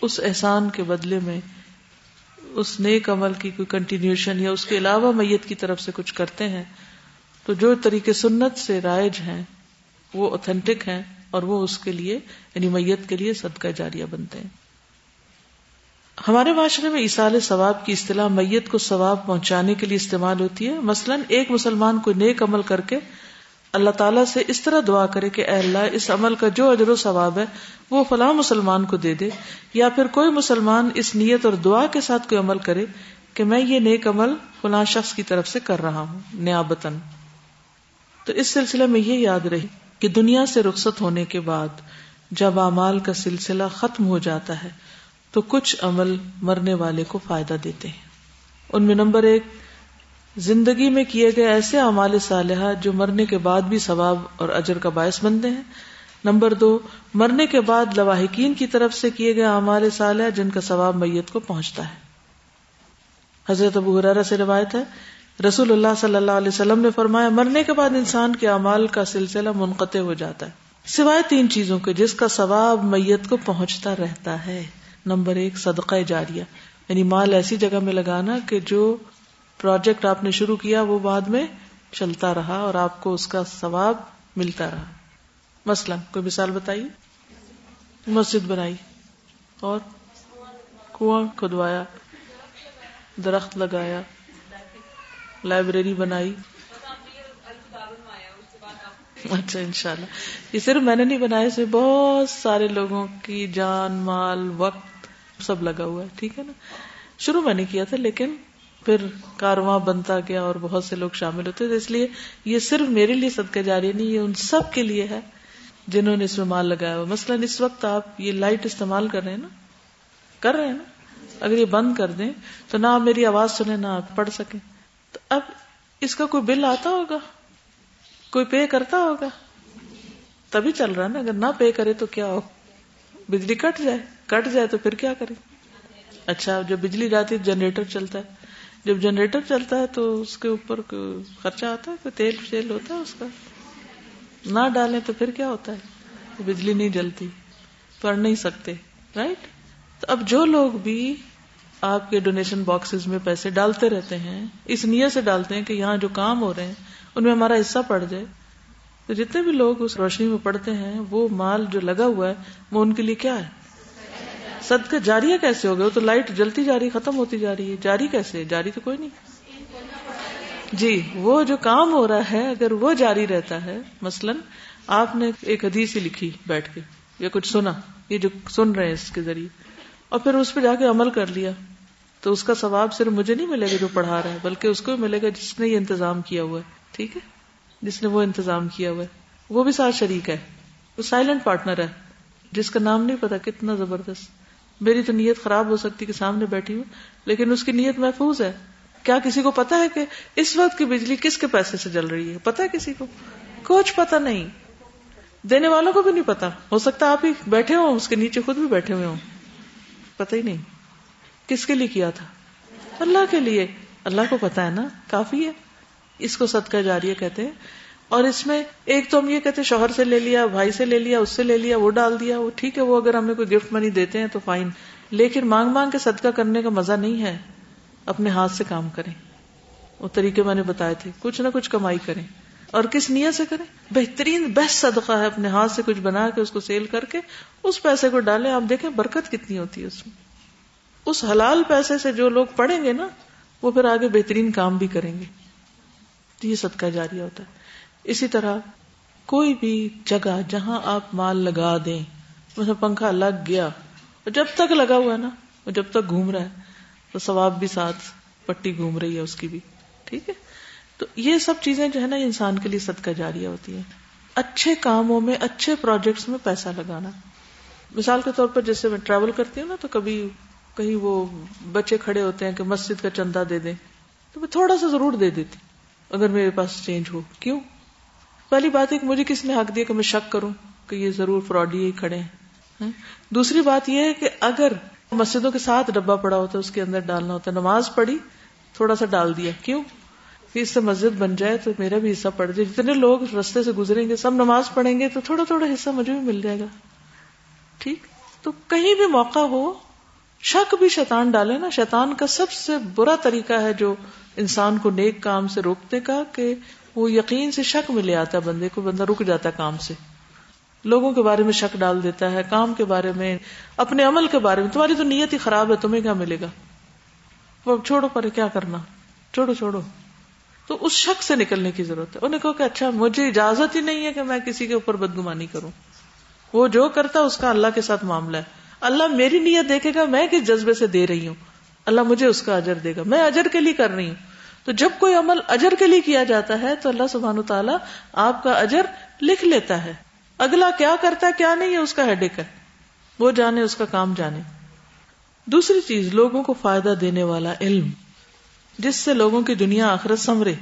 Speaker 1: اس احسان کے بدلے میں اس نیک عمل کی کوئی کنٹینیوشن یا اس کے علاوہ میت کی طرف سے کچھ کرتے ہیں تو جو طریقے سنت سے رائج ہیں وہ اوتھینٹک ہیں اور وہ اس کے لیے یعنی میت کے لیے صدقہ جاریہ بنتے ہیں ہمارے معاشرے میں اصال ثواب کی اصطلاح میت کو ثواب پہنچانے کے لیے استعمال ہوتی ہے مثلا ایک مسلمان کو نیک عمل کر کے اللہ تعالیٰ سے اس طرح دعا کرے کہ اے اللہ اس عمل کا جو اجر و ثواب ہے وہ فلاں مسلمان کو دے دے یا پھر کوئی مسلمان اس نیت اور دعا کے ساتھ کوئی عمل کرے کہ میں یہ نیک عمل فلاں شخص کی طرف سے کر رہا ہوں نیابتن تو اس سلسلے میں یہ یاد رہی کہ دنیا سے رخصت ہونے کے بعد جب اعمال کا سلسلہ ختم ہو جاتا ہے تو کچھ عمل مرنے والے کو فائدہ دیتے ہیں ان میں نمبر ایک زندگی میں کیے گئے ایسے اعمال صالحہ جو مرنے کے بعد بھی ثواب اور اجر کا باعث بنتے ہیں نمبر دو مرنے کے بعد لواحقین کی طرف سے کیے گئے اعمال جن کا ثواب میت کو پہنچتا ہے حضرت ابو حرارہ سے روایت ہے رسول اللہ صلی اللہ علیہ وسلم نے فرمایا مرنے کے بعد انسان کے اعمال کا سلسلہ منقطع ہو جاتا ہے سوائے تین چیزوں کے جس کا ثواب میت کو پہنچتا رہتا ہے نمبر ایک صدقہ جاریہ یعنی مال ایسی جگہ میں لگانا کہ جو پروجیکٹ آپ نے شروع کیا وہ بعد میں چلتا رہا اور آپ کو اس کا ثواب ملتا رہا مثلاً کوئی مثال بتائیے مسجد بنائی اور کنواں کھدوایا درخت لگایا لائبریری بنائی اچھا انشاء اللہ یہ صرف میں نے نہیں بنایا اسے بہت سارے لوگوں کی جان مال وقت سب لگا ہوا ہے ٹھیک ہے نا شروع میں نے کیا تھا لیکن پھر کارواں بنتا گیا اور بہت سے لوگ شامل ہوتے تھے اس لیے یہ صرف میرے لیے صدقہ جاری نہیں یہ ان سب کے لیے ہے جنہوں نے اس میں مال لگایا ہوا مثلاً اس وقت آپ یہ لائٹ استعمال کر رہے ہیں نا کر رہے ہیں نا اگر یہ بند کر دیں تو نہ آپ میری آواز سنیں نہ آپ پڑھ سکیں تو اب اس کا کوئی بل آتا ہوگا کوئی پے کرتا ہوگا تبھی چل رہا نا اگر نہ پے کرے تو کیا ہو بجلی کٹ جائے کٹ جائے تو پھر کیا کرے اچھا جو بجلی جاتی ہے جنریٹر چلتا ہے جب جنریٹر چلتا ہے تو اس کے اوپر خرچہ آتا ہے کوئی تیل ہوتا ہے اس کا نہ ڈالیں تو پھر کیا ہوتا ہے بجلی نہیں جلتی پڑھ نہیں سکتے رائٹ تو اب جو لوگ بھی آپ کے ڈونیشن باکسز میں پیسے ڈالتے رہتے ہیں اس نیت سے ڈالتے ہیں کہ یہاں جو کام ہو رہے ہیں ان میں ہمارا حصہ پڑ جائے تو جتنے بھی لوگ اس روشنی میں پڑھتے ہیں وہ مال جو لگا ہوا ہے وہ ان کے لیے کیا ہے سد کا کیسے ہو گیا تو لائٹ جلتی جا رہی ختم ہوتی جا رہی ہے جاری کیسے جاری تو کوئی نہیں جی وہ جو کام ہو رہا ہے اگر وہ جاری رہتا ہے مثلا آپ نے ایک حدیث ہی لکھی بیٹھ کے یا کچھ سنا یہ جو سن رہے ہیں اس کے ذریعے اور پھر اس پہ جا کے عمل کر لیا تو اس کا ثواب صرف مجھے نہیں ملے گا جو پڑھا رہا ہے بلکہ اس کو بھی ملے گا جس نے یہ انتظام کیا ہوا ہے ٹھیک ہے جس نے وہ انتظام کیا ہوا ہے وہ بھی ساتھ شریک ہے وہ سائلنٹ پارٹنر ہے جس کا نام نہیں پتا کتنا زبردست میری تو نیت خراب ہو سکتی کہ سامنے بیٹھی ہوں لیکن اس کی نیت محفوظ ہے کیا کسی کو پتا ہے کہ اس وقت کی بجلی کس کے پیسے سے جل رہی ہے پتا ہے کسی کو کچھ پتا نہیں دینے والوں کو بھی نہیں پتا ہو سکتا آپ ہی بیٹھے ہوں اس کے نیچے خود بھی بیٹھے ہوئے ہوں پتا ہی نہیں کس کے لیے کیا تھا اللہ کے لیے اللہ کو پتا ہے نا کافی ہے اس کو صدقہ جاریہ کہتے ہیں اور اس میں ایک تو ہم یہ کہتے شوہر سے لے لیا بھائی سے لے لیا اس سے لے لیا وہ ڈال دیا وہ ٹھیک ہے وہ اگر ہمیں کوئی گفٹ منی دیتے ہیں تو فائن لیکن مانگ مانگ کے صدقہ کرنے کا مزہ نہیں ہے اپنے ہاتھ سے کام کریں وہ طریقے میں نے بتایا تھے کچھ نہ کچھ کمائی کریں اور کس نیت سے کریں بہترین بیسٹ صدقہ ہے اپنے ہاتھ سے کچھ بنا کے اس کو سیل کر کے اس پیسے کو ڈالیں آپ دیکھیں برکت کتنی ہوتی ہے اس میں اس حلال پیسے سے جو لوگ پڑھیں گے نا وہ پھر آگے بہترین کام بھی کریں گے تو یہ صدقہ جاری ہوتا ہے اسی طرح کوئی بھی جگہ جہاں آپ مال لگا دیں مثلا پنکھا لگ گیا جب تک لگا ہوا ہے نا وہ جب تک گھوم رہا ہے تو ثواب بھی ساتھ پٹی گھوم رہی ہے اس کی بھی ٹھیک ہے تو یہ سب چیزیں جو ہے نا انسان کے لیے صدقہ جاری ہوتی ہے اچھے کاموں میں اچھے پروجیکٹس میں پیسہ لگانا مثال کے طور پر جیسے میں ٹریول کرتی ہوں نا تو کبھی کہیں وہ بچے کھڑے ہوتے ہیں کہ مسجد کا چندہ دے دیں تو میں تھوڑا سا ضرور دے دیتی اگر میرے پاس چینج ہو کیوں پہلی بات ہے کہ مجھے کس نے حق دیا کہ میں شک کروں کہ یہ ضرور فراڈ کھڑے ہیں ہاں؟ دوسری بات یہ ہے کہ اگر مسجدوں کے ساتھ ڈبا پڑا ہوتا ہے اس کے اندر ڈالنا ہوتا ہے نماز پڑھی تھوڑا سا ڈال دیا کیوں کہ اس سے مسجد بن جائے تو میرا بھی حصہ پڑ جائے جتنے لوگ رستے سے گزریں گے سب نماز پڑھیں گے تو تھوڑا تھوڑا حصہ مجھے بھی مل جائے گا ٹھیک تو کہیں بھی موقع ہو شک بھی شیطان ڈالے نا شیطان کا سب سے برا طریقہ ہے جو انسان کو نیک کام سے روکنے کا کہ وہ یقین سے شک میں لے آتا ہے بندے کو بندہ رک جاتا ہے کام سے لوگوں کے بارے میں شک ڈال دیتا ہے کام کے بارے میں اپنے عمل کے بارے میں تمہاری تو نیت ہی خراب ہے تمہیں کیا ملے گا وہ چھوڑو پر کیا کرنا چھوڑو چھوڑو تو اس شک سے نکلنے کی ضرورت ہے انہیں کہو کہ اچھا مجھے اجازت ہی نہیں ہے کہ میں کسی کے اوپر بدگمانی کروں وہ جو کرتا اس کا اللہ کے ساتھ معاملہ ہے اللہ میری نیت دیکھے گا میں کس جذبے سے دے رہی ہوں اللہ مجھے اس کا اجر دے گا میں اجر کے لیے کر رہی ہوں تو جب کوئی عمل اجر کے لیے کیا جاتا ہے تو اللہ سبحان تعالیٰ آپ کا اجر لکھ لیتا ہے اگلا کیا کرتا ہے کیا نہیں ہے اس کا ہیڈک ہے وہ جانے اس کا کام جانے دوسری چیز لوگوں کو فائدہ دینے والا علم جس سے لوگوں کی دنیا آخرت سمرے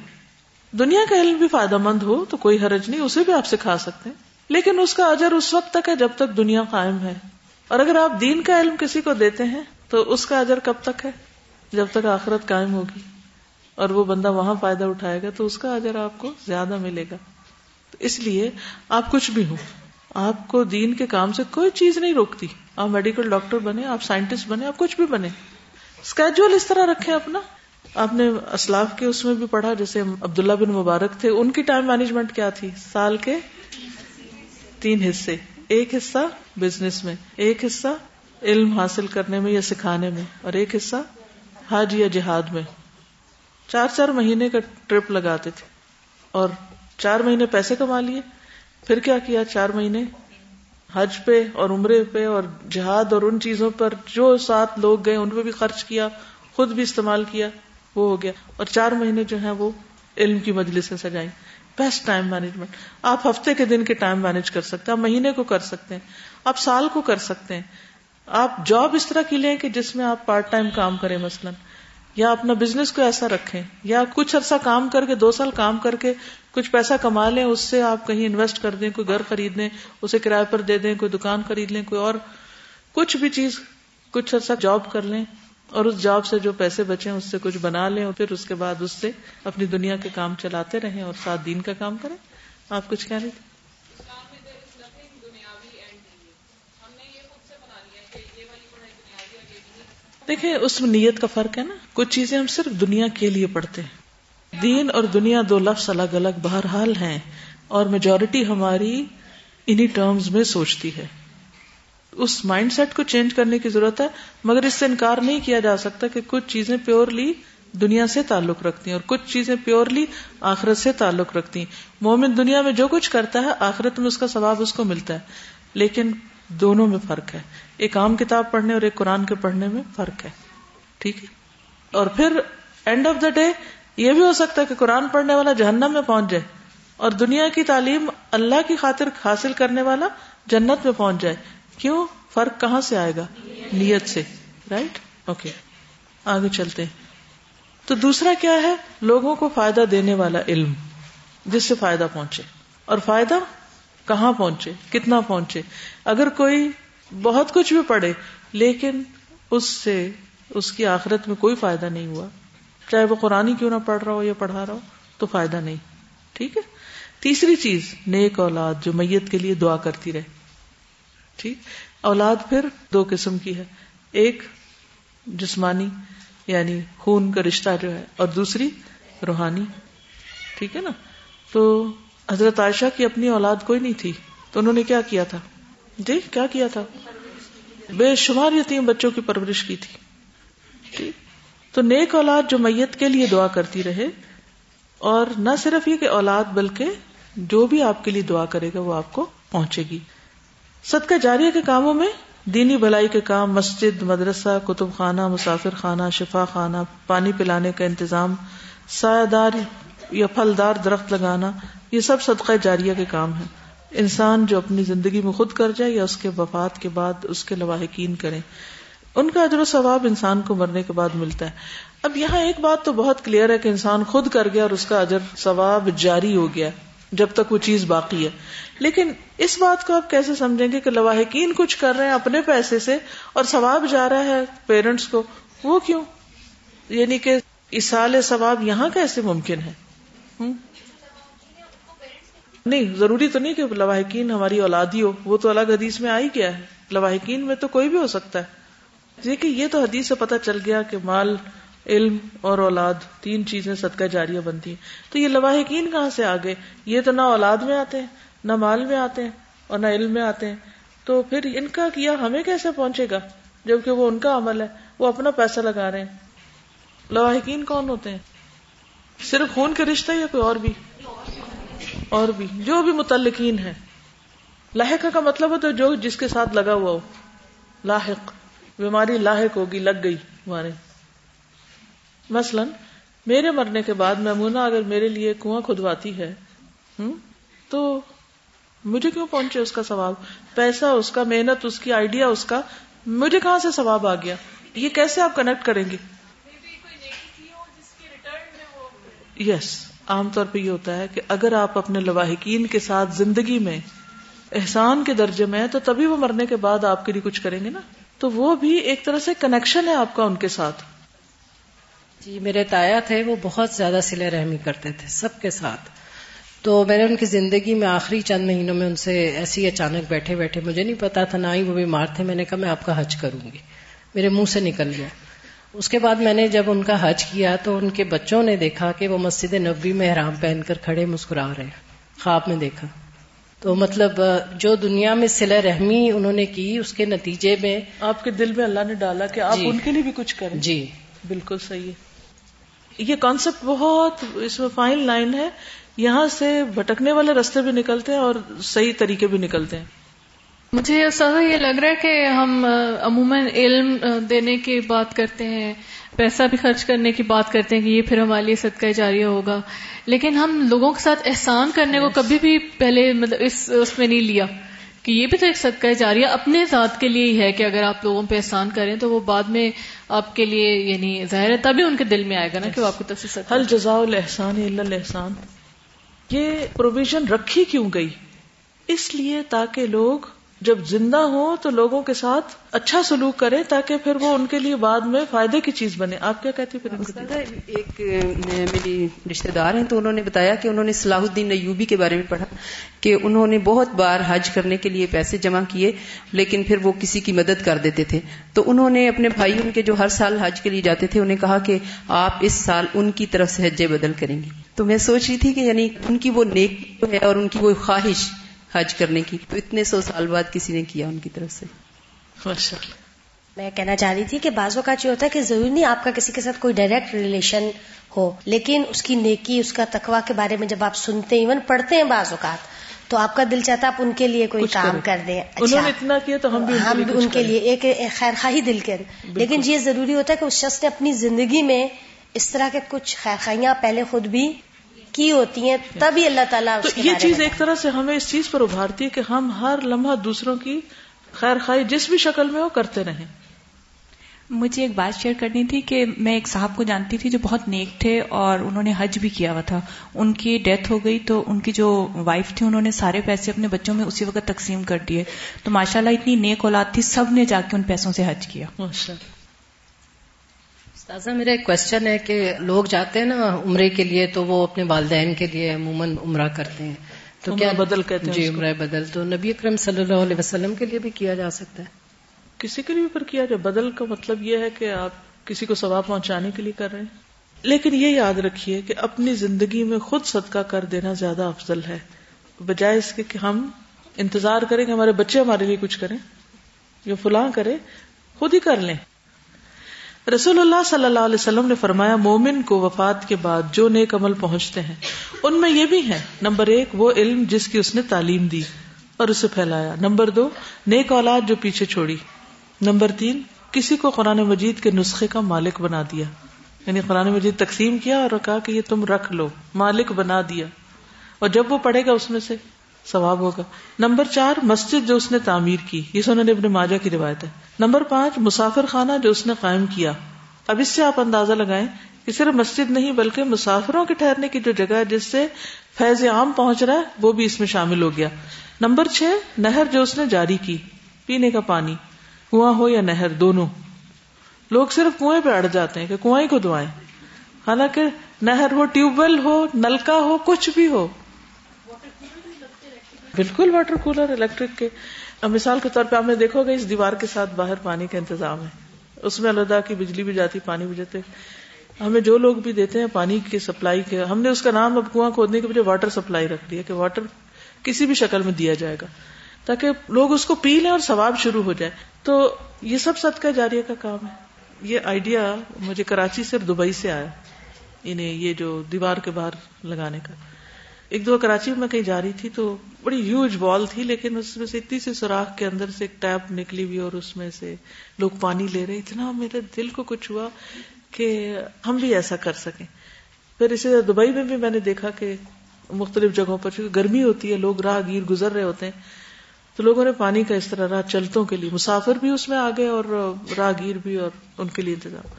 Speaker 1: دنیا کا علم بھی فائدہ مند ہو تو کوئی حرج نہیں اسے بھی آپ سکھا سکتے ہیں لیکن اس کا اجر اس وقت تک ہے جب تک دنیا قائم ہے اور اگر آپ دین کا علم کسی کو دیتے ہیں تو اس کا اجر کب تک ہے جب تک آخرت قائم ہوگی اور وہ بندہ وہاں فائدہ اٹھائے گا تو اس کا اجر آپ کو زیادہ ملے گا اس لیے آپ کچھ بھی ہوں آپ کو دین کے کام سے کوئی چیز نہیں روکتی آپ میڈیکل ڈاکٹر بنے آپ سائنٹسٹ بنے آپ کچھ بھی بنے اسکیجول اس طرح رکھے اپنا آپ نے اسلاف کے اس میں بھی پڑھا جیسے عبداللہ بن مبارک تھے ان کی ٹائم مینجمنٹ کیا تھی سال کے تین حصے ایک حصہ بزنس میں ایک حصہ علم حاصل کرنے میں یا سکھانے میں اور ایک حصہ حج یا جہاد میں چار چار مہینے کا ٹرپ لگاتے تھے اور چار مہینے پیسے کما لیے پھر کیا کیا چار مہینے حج پہ اور عمرے پہ اور جہاد اور ان چیزوں پر جو سات لوگ گئے ان پہ بھی خرچ کیا خود بھی استعمال کیا وہ ہو گیا اور چار مہینے جو ہیں وہ علم کی مجلس سجائیں بیسٹ ٹائم مینجمنٹ آپ ہفتے کے دن کے ٹائم مینج کر سکتے ہیں آپ مہینے کو کر سکتے ہیں آپ سال کو کر سکتے ہیں آپ جاب اس طرح کی لیں کہ جس میں آپ پارٹ ٹائم کام کریں مثلاً یا اپنا بزنس کو ایسا رکھیں یا کچھ عرصہ کام کر کے دو سال کام کر کے کچھ پیسہ کما لیں اس سے آپ کہیں انویسٹ کر دیں کوئی گھر خرید لیں اسے کرایہ پر دے دیں کوئی دکان خرید لیں کوئی اور کچھ بھی چیز کچھ عرصہ جاب کر لیں اور اس جاب سے جو پیسے بچیں اس سے کچھ بنا لیں اور پھر اس کے بعد اس سے اپنی دنیا کے کام چلاتے رہیں اور سات دین کا کام کریں آپ کچھ کہہ رہے تھے دیکھیں اس میں نیت کا فرق ہے نا کچھ چیزیں ہم صرف دنیا کے لیے پڑھتے ہیں دین اور دنیا دو لفظ الگ الگ بہرحال ہیں اور میجورٹی ہماری انہی ٹرمز میں سوچتی ہے اس مائنڈ سیٹ کو چینج کرنے کی ضرورت ہے مگر اس سے انکار نہیں کیا جا سکتا کہ کچھ چیزیں پیورلی دنیا سے تعلق رکھتی ہیں اور کچھ چیزیں پیورلی آخرت سے تعلق رکھتی ہیں مومن دنیا میں جو کچھ کرتا ہے آخرت میں اس کا ثواب اس کو ملتا ہے لیکن دونوں میں فرق ہے ایک عام کتاب پڑھنے اور ایک قرآن کے پڑھنے میں فرق ہے ٹھیک ہے اور پھر اینڈ آف دا ڈے یہ بھی ہو سکتا ہے کہ قرآن پڑھنے والا جہنم میں پہنچ جائے اور دنیا کی تعلیم اللہ کی خاطر حاصل کرنے والا جنت میں پہنچ جائے کیوں فرق کہاں سے آئے گا نیت سے رائٹ اوکے آگے چلتے تو دوسرا کیا ہے لوگوں کو فائدہ دینے والا علم جس سے فائدہ پہنچے اور فائدہ کہاں پہنچے کتنا پہنچے اگر کوئی بہت کچھ بھی پڑھے لیکن اس سے اس کی آخرت میں کوئی فائدہ نہیں ہوا چاہے وہ قرآن کیوں نہ پڑھ رہا ہو یا پڑھا رہا ہو تو فائدہ نہیں ٹھیک ہے تیسری چیز نیک اولاد جو میت کے لیے دعا کرتی رہے ٹھیک اولاد پھر دو قسم کی ہے ایک جسمانی یعنی خون کا رشتہ جو ہے اور دوسری روحانی ٹھیک ہے نا تو حضرت عائشہ کی اپنی اولاد کوئی نہیں تھی تو انہوں نے کیا کیا تھا جی کیا کیا تھا بے شمار یتیم بچوں کی پرورش کی تھی جی، تو نیک اولاد جو میت کے لیے دعا کرتی رہے اور نہ صرف یہ کہ اولاد بلکہ جو بھی آپ کے لیے دعا کرے گا وہ آپ کو پہنچے گی صدقہ جاریہ کے کاموں میں دینی بھلائی کے کام مسجد مدرسہ کتب خانہ مسافر خانہ شفا خانہ پانی پلانے کا انتظام سایہ دار یا پھلدار درخت لگانا یہ سب صدقہ جاریہ کے کام ہے انسان جو اپنی زندگی میں خود کر جائے یا اس کے وفات کے بعد اس کے لواحقین کریں ان کا اجر و ثواب انسان کو مرنے کے بعد ملتا ہے اب یہاں ایک بات تو بہت کلیئر ہے کہ انسان خود کر گیا اور اس کا اجر ثواب جاری ہو گیا جب تک وہ چیز باقی ہے لیکن اس بات کو آپ کیسے سمجھیں گے کہ لواحقین کچھ کر رہے ہیں اپنے پیسے سے اور ثواب جا رہا ہے پیرنٹس کو وہ کیوں یعنی کہ اسال ثواب یہاں کیسے ممکن ہے نہیں ضروری تو نہیں کہ لواحقین ہماری اولاد ہی ہو وہ تو الگ حدیث میں آئی گیا ہے لواحقین میں تو کوئی بھی ہو سکتا ہے دیکھیے یہ تو حدیث سے پتا چل گیا کہ مال علم اور اولاد تین چیزیں صدقہ جاریہ بنتی ہیں تو یہ لواحقین کہاں سے آگے یہ تو نہ اولاد میں آتے ہیں نہ مال میں آتے ہیں اور نہ علم میں آتے ہیں تو پھر ان کا کیا ہمیں کیسے پہنچے گا جبکہ وہ ان کا عمل ہے وہ اپنا پیسہ لگا رہے ہیں لواحقین کون ہوتے ہیں صرف خون کے رشتہ یا کوئی اور بھی اور بھی جو بھی متعلقین ہے لاحق کا مطلب جو جس کے ساتھ لگا ہوا ہو لاحق بیماری لاحق ہوگی لگ گئی ہمارے مثلا میرے مرنے کے بعد میمونا اگر میرے لیے کنواں کھدواتی ہے تو مجھے کیوں پہنچے اس کا سواب پیسہ اس کا محنت اس کی آئیڈیا اس کا مجھے کہاں سے سواب آ گیا یہ کیسے آپ کنیکٹ کریں گے یس عام طور پہ یہ ہوتا ہے کہ اگر آپ اپنے لواحقین کے ساتھ زندگی میں احسان کے درجے میں ہیں تو تبھی وہ مرنے کے بعد آپ کے لیے کچھ کریں گے نا تو وہ بھی ایک طرح سے کنیکشن ہے آپ کا ان کے ساتھ
Speaker 3: جی میرے تایا تھے وہ بہت زیادہ سلے رحمی کرتے تھے سب کے ساتھ تو میں نے ان کی زندگی میں آخری چند مہینوں میں ان سے ایسے ہی اچانک بیٹھے بیٹھے مجھے نہیں پتا تھا نہ ہی وہ بیمار تھے میں نے کہا میں آپ کا حج کروں گی میرے منہ سے نکل گیا اس کے بعد میں نے جب ان کا حج کیا تو ان کے بچوں نے دیکھا کہ وہ مسجد نبی میں پہن کر کھڑے مسکرا رہے خواب میں دیکھا تو مطلب جو دنیا میں سلا رحمی انہوں نے کی اس کے نتیجے میں
Speaker 1: آپ کے دل میں اللہ نے ڈالا کہ آپ جی ان کے لیے بھی کچھ کریں جی بالکل صحیح ہے یہ کانسیپٹ بہت اس میں فائن لائن ہے یہاں سے بھٹکنے والے رستے بھی نکلتے ہیں اور صحیح طریقے بھی نکلتے ہیں
Speaker 4: مجھے سازا یہ لگ رہا ہے کہ ہم عموماً علم دینے کی بات کرتے ہیں پیسہ بھی خرچ کرنے کی بات کرتے ہیں کہ یہ پھر ہمارے لیے صدقہ جاریہ ہوگا لیکن ہم لوگوں کے ساتھ احسان کرنے کو کبھی بھی پہلے مطلب اس اس میں نہیں لیا کہ یہ بھی تو ایک صدقہ جاریہ اپنے ذات کے لیے ہی ہے کہ اگر آپ لوگوں پہ احسان کریں تو وہ بعد میں آپ کے لیے یعنی ظاہر ہے تبھی ان کے دل میں آئے گا نا کہ وہ آپ کو تفصیل جزا الحسان الحسان
Speaker 1: یہ پروویژن رکھی کیوں گئی اس لیے تاکہ لوگ جب زندہ ہو تو لوگوں کے ساتھ اچھا سلوک کریں تاکہ پھر وہ ان کے لیے بعد میں فائدے کی چیز بنے آپ کیا کہتی
Speaker 5: پھر ایک میری رشتے دار ہیں تو انہوں نے بتایا کہ انہوں نے صلاح الدین ایوبی کے بارے میں پڑھا کہ انہوں نے بہت بار حج کرنے کے لیے پیسے جمع کیے لیکن پھر وہ کسی کی مدد کر دیتے تھے تو انہوں نے اپنے بھائی ان کے جو ہر سال حج کے لیے جاتے تھے انہیں کہا کہ آپ اس سال ان کی طرف سے حجے بدل کریں گے تو میں سوچ رہی تھی کہ یعنی ان کی وہ نیک ہے اور ان کی وہ خواہش حج کرنے کی تو اتنے سو سال بعد کسی نے کیا ان کی طرف سے
Speaker 6: میں کہنا چاہ رہی تھی کہ بعض اوقات یہ ہوتا ہے کہ ضروری نہیں آپ کا کسی کے ساتھ کوئی ڈائریکٹ ریلیشن ہو لیکن اس کی نیکی اس کا تخوا کے بارے میں جب آپ سنتے ہیں ایون پڑھتے ہیں بعض اوقات تو آپ کا دل چاہتا آپ ان کے لیے کوئی کام کر دیں اچھا۔
Speaker 1: انہوں نے اتنا کیا تو
Speaker 6: ہم ہم بھی ان کے لیے ایک خیر خواہی دل کے لیکن یہ ضروری ہوتا ہے کہ اس شخص نے اپنی زندگی میں اس طرح کے کچھ خیر خائیاں پہلے خود بھی کی ہوتی ہیں تبھی اللہ تعالیٰ تو
Speaker 1: یہ چیز ایک طرح سے ہمیں اس چیز پر ابھارتی ہے کہ ہم ہر لمحہ دوسروں کی خیر خواہ جس بھی شکل میں وہ کرتے رہے
Speaker 7: مجھے ایک بات شیئر کرنی تھی کہ میں ایک صاحب کو جانتی تھی جو بہت نیک تھے اور انہوں نے حج بھی کیا ہوا تھا ان کی ڈیتھ ہو گئی تو ان کی جو وائف تھی انہوں نے سارے پیسے اپنے بچوں میں اسی وقت تقسیم کر دیے تو ماشاءاللہ اتنی نیک اولاد تھی سب نے جا کے ان پیسوں سے حج کیا
Speaker 8: تازہ میرا ایک کوشچن ہے کہ لوگ جاتے ہیں نا عمرے کے لیے تو وہ اپنے والدین کے لیے عموماً عمرہ کرتے ہیں تو کیا
Speaker 1: بدل
Speaker 8: کرتے ہیں
Speaker 1: جی،
Speaker 8: اکرم صلی اللہ علیہ وسلم کے لیے بھی کیا جا سکتا ہے
Speaker 1: کسی کے لیے پر کیا جائے بدل کا مطلب یہ ہے کہ آپ کسی کو ثواب پہنچانے کے لیے کر رہے ہیں لیکن یہ یاد رکھیے کہ اپنی زندگی میں خود صدقہ کر دینا زیادہ افضل ہے بجائے اس کے کہ ہم انتظار کریں کہ ہمارے بچے ہمارے لیے کچھ کریں یا فلاں کرے خود ہی کر لیں رسول اللہ صلی اللہ علیہ وسلم نے فرمایا مومن کو وفات کے بعد جو نیک عمل پہنچتے ہیں ان میں یہ بھی ہے نمبر ایک وہ علم جس کی اس نے تعلیم دی اور اسے پھیلایا نمبر دو نیک اولاد جو پیچھے چھوڑی نمبر تین کسی کو قرآن مجید کے نسخے کا مالک بنا دیا یعنی قرآن مجید تقسیم کیا اور کہا کہ یہ تم رکھ لو مالک بنا دیا اور جب وہ پڑھے گا اس میں سے ثواب ہوگا نمبر چار مسجد جو اس نے تعمیر کی یہ اپنے ماجا کی روایت ہے نمبر پانچ مسافر خانہ جو اس نے قائم کیا اب اس سے آپ اندازہ لگائیں کہ صرف مسجد نہیں بلکہ مسافروں کے ٹھہرنے کی جو جگہ ہے جس سے فیض عام پہنچ رہا ہے وہ بھی اس میں شامل ہو گیا نمبر چھ نہر جو اس نے جاری کی پینے کا پانی کنواں ہو یا نہر دونوں لوگ صرف کنویں پہ اڑ جاتے ہیں کہ کنویں کو دعائیں حالانکہ نہر ہو ٹیوب ویل ہو نلکا ہو کچھ بھی ہو بالکل واٹر کولر الیکٹرک کے مثال کے طور پہ آپ نے دیکھو گے اس دیوار کے ساتھ باہر پانی کا انتظام ہے اس میں الدا کی بجلی بھی جاتی پانی بھی جاتے ہمیں جو لوگ بھی دیتے ہیں پانی کی سپلائی کے ہم نے اس کا نام اب کنواں کھودنے کے بجائے واٹر سپلائی رکھ دیا کہ واٹر کسی بھی شکل میں دیا جائے گا تاکہ لوگ اس کو پی لیں اور ثواب شروع ہو جائے تو یہ سب سب کا جاریہ کا کام ہے یہ آئیڈیا مجھے کراچی سے دبئی سے آیا انہیں یعنی یہ جو دیوار کے باہر لگانے کا ایک دو کراچی میں کہیں جا رہی تھی تو بڑی ہیوج بال تھی لیکن اس میں سے اتنی سی سوراخ کے اندر سے ایک ٹیپ نکلی ہوئی اور اس میں سے لوگ پانی لے رہے اتنا میرے دل کو کچھ ہوا کہ ہم بھی ایسا کر سکیں پھر اسی طرح دبئی میں بھی میں نے دیکھا کہ مختلف جگہوں پر چونکہ گرمی ہوتی ہے لوگ راہ گیر گزر رہے ہوتے ہیں تو لوگوں نے پانی کا اس طرح راہ چلتوں کے لیے مسافر بھی اس میں آ گئے اور راہ گیر بھی اور ان کے لیے انتظام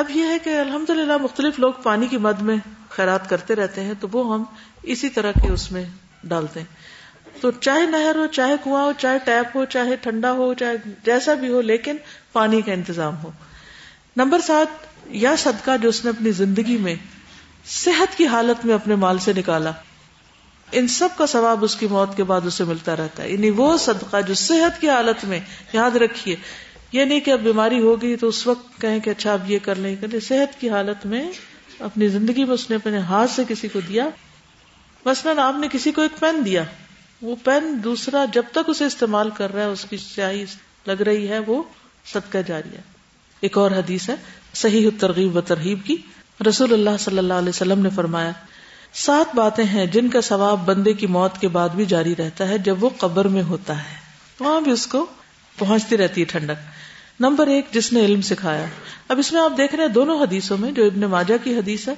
Speaker 1: اب یہ ہے کہ الحمد مختلف لوگ پانی کی مد میں خیرات کرتے رہتے ہیں تو وہ ہم اسی طرح کے اس میں ڈالتے ہیں تو چاہے نہر ہو چاہے کنواں ہو چاہے ٹیپ ہو چاہے ٹھنڈا ہو چاہے جیسا بھی ہو لیکن پانی کا انتظام ہو نمبر سات یا صدقہ جو اس نے اپنی زندگی میں صحت کی حالت میں اپنے مال سے نکالا ان سب کا ثواب اس کی موت کے بعد اسے ملتا رہتا ہے یعنی وہ صدقہ جو صحت کی حالت میں یاد رکھیے یہ نہیں کہ اب بیماری ہوگی تو اس وقت کہیں کہ اچھا اب یہ کر لیں کر لیں صحت کی حالت میں اپنی زندگی میں اس نے اپنے ہاتھ سے کسی کو دیا مثلاً آپ نے کسی کو ایک پین دیا وہ پین دوسرا جب تک اسے استعمال کر رہا ہے اس کی سیاہی لگ رہی ہے وہ جاری ہے ایک اور حدیث ہے صحیح ترغیب و ترغیب کی رسول اللہ صلی اللہ علیہ وسلم نے فرمایا سات باتیں ہیں جن کا ثواب بندے کی موت کے بعد بھی جاری رہتا ہے جب وہ قبر میں ہوتا ہے وہاں بھی اس کو پہنچتی رہتی ہے ٹھنڈک نمبر ایک جس نے علم سکھایا اب اس میں آپ دیکھ رہے ہیں دونوں حدیثوں میں جو ابن ماجہ کی حدیث ہے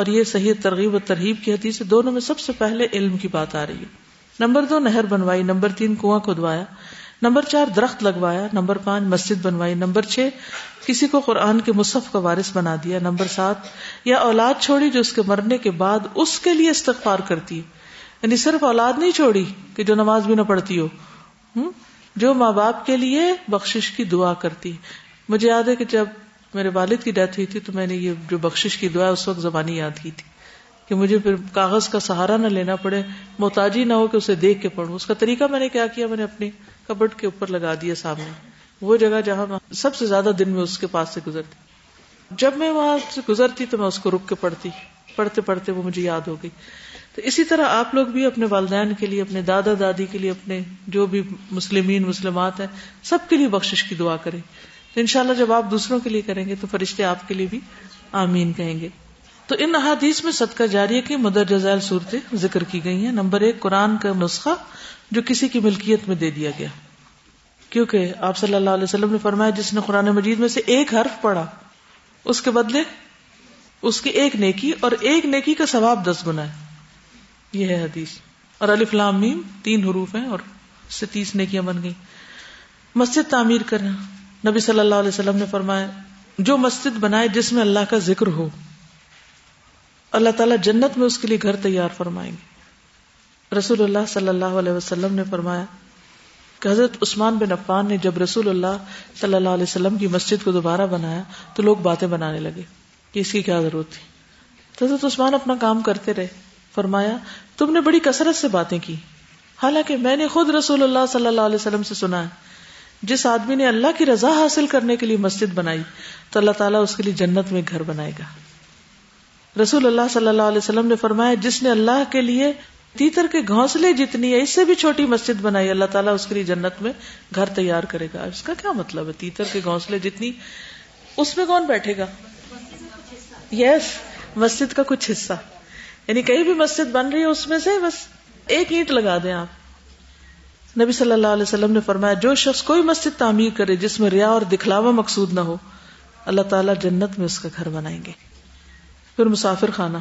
Speaker 1: اور یہ صحیح ترغیب و ترغیب کی حدیث ہے دونوں میں سب سے پہلے علم کی بات آ رہی ہے نمبر دو نہر بنوائی نمبر تین کنواں کھدوایا نمبر چار درخت لگوایا نمبر پانچ مسجد بنوائی نمبر چھ کسی کو قرآن کے مصحف کا وارث بنا دیا نمبر سات یا اولاد چھوڑی جو اس کے مرنے کے بعد اس کے لیے استغفار کرتی ہے یعنی صرف اولاد نہیں چھوڑی کہ جو نماز بھی نہ پڑھتی ہو ہوں جو ماں باپ کے لیے بخش کی دعا کرتی مجھے یاد ہے کہ جب میرے والد کی ڈیتھ ہوئی تھی تو میں نے یہ جو بخش کی دعا اس وقت زبانی یاد کی تھی کہ مجھے پھر کاغذ کا سہارا نہ لینا پڑے محتاجی نہ ہو کہ اسے دیکھ کے پڑھوں اس کا طریقہ میں نے کیا کیا میں نے اپنے کپٹ کے اوپر لگا دیا سامنے وہ جگہ جہاں سب سے زیادہ دن میں اس کے پاس سے گزرتی جب میں وہاں سے گزرتی تو میں اس کو رک کے پڑھتی پڑھتے پڑھتے وہ مجھے یاد ہو گئی تو اسی طرح آپ لوگ بھی اپنے والدین کے لیے اپنے دادا دادی کے لیے اپنے جو بھی مسلمین مسلمات ہیں سب کے لیے بخشش کی دعا کریں تو ان جب آپ دوسروں کے لیے کریں گے تو فرشتے آپ کے لیے بھی آمین کہیں گے تو ان احادیث میں صدقہ جاریہ کی مدر جزائل صورتیں ذکر کی گئی ہیں نمبر ایک قرآن کا نسخہ جو کسی کی ملکیت میں دے دیا گیا کیونکہ آپ صلی اللہ علیہ وسلم نے فرمایا جس نے قرآن مجید میں سے ایک حرف پڑھا اس کے بدلے اس کی ایک نیکی اور ایک نیکی کا ثواب دس گنا ہے یہ ہے حدیث اور علی فلام میم تین حروف ہیں اور ستیس تیس نیکیاں بن گئی مسجد تعمیر کرنا نبی صلی اللہ علیہ وسلم نے فرمایا جو مسجد بنائے جس میں اللہ کا ذکر ہو اللہ تعالیٰ جنت میں اس کے لیے گھر تیار فرمائیں گے رسول اللہ صلی اللہ علیہ وسلم نے فرمایا کہ حضرت عثمان بن عفان نے جب رسول اللہ صلی اللہ علیہ وسلم کی مسجد کو دوبارہ بنایا تو لوگ باتیں بنانے لگے کہ اس کی کیا ضرورت تھی تو حضرت عثمان اپنا کام کرتے رہے فرمایا تم نے بڑی کثرت سے باتیں کی حالانکہ میں نے خود رسول اللہ صلی اللہ علیہ وسلم سے سنا ہے جس آدمی نے اللہ کی رضا حاصل کرنے کے لیے مسجد بنائی تو اللہ تعالیٰ اس کے لیے جنت میں گھر بنائے گا رسول اللہ اللہ صلی علیہ وسلم نے فرمایا جس نے اللہ کے لیے تیتر کے گھونسلے جتنی ہے اس سے بھی چھوٹی مسجد بنائی اللہ تعالیٰ اس کے لیے جنت میں گھر تیار کرے گا اس کا کیا مطلب ہے تیتر کے گھونسلے جتنی اس میں کون بیٹھے گا یس yes, مسجد کا کچھ حصہ یعنی کہیں بھی مسجد بن رہی ہے اس میں سے بس ایک اینٹ لگا دیں آپ نبی صلی اللہ علیہ وسلم نے فرمایا جو شخص کوئی مسجد تعمیر کرے جس میں ریا اور دکھلاوا مقصود نہ ہو اللہ تعالیٰ جنت میں اس کا گھر بنائیں گے پھر مسافر خانہ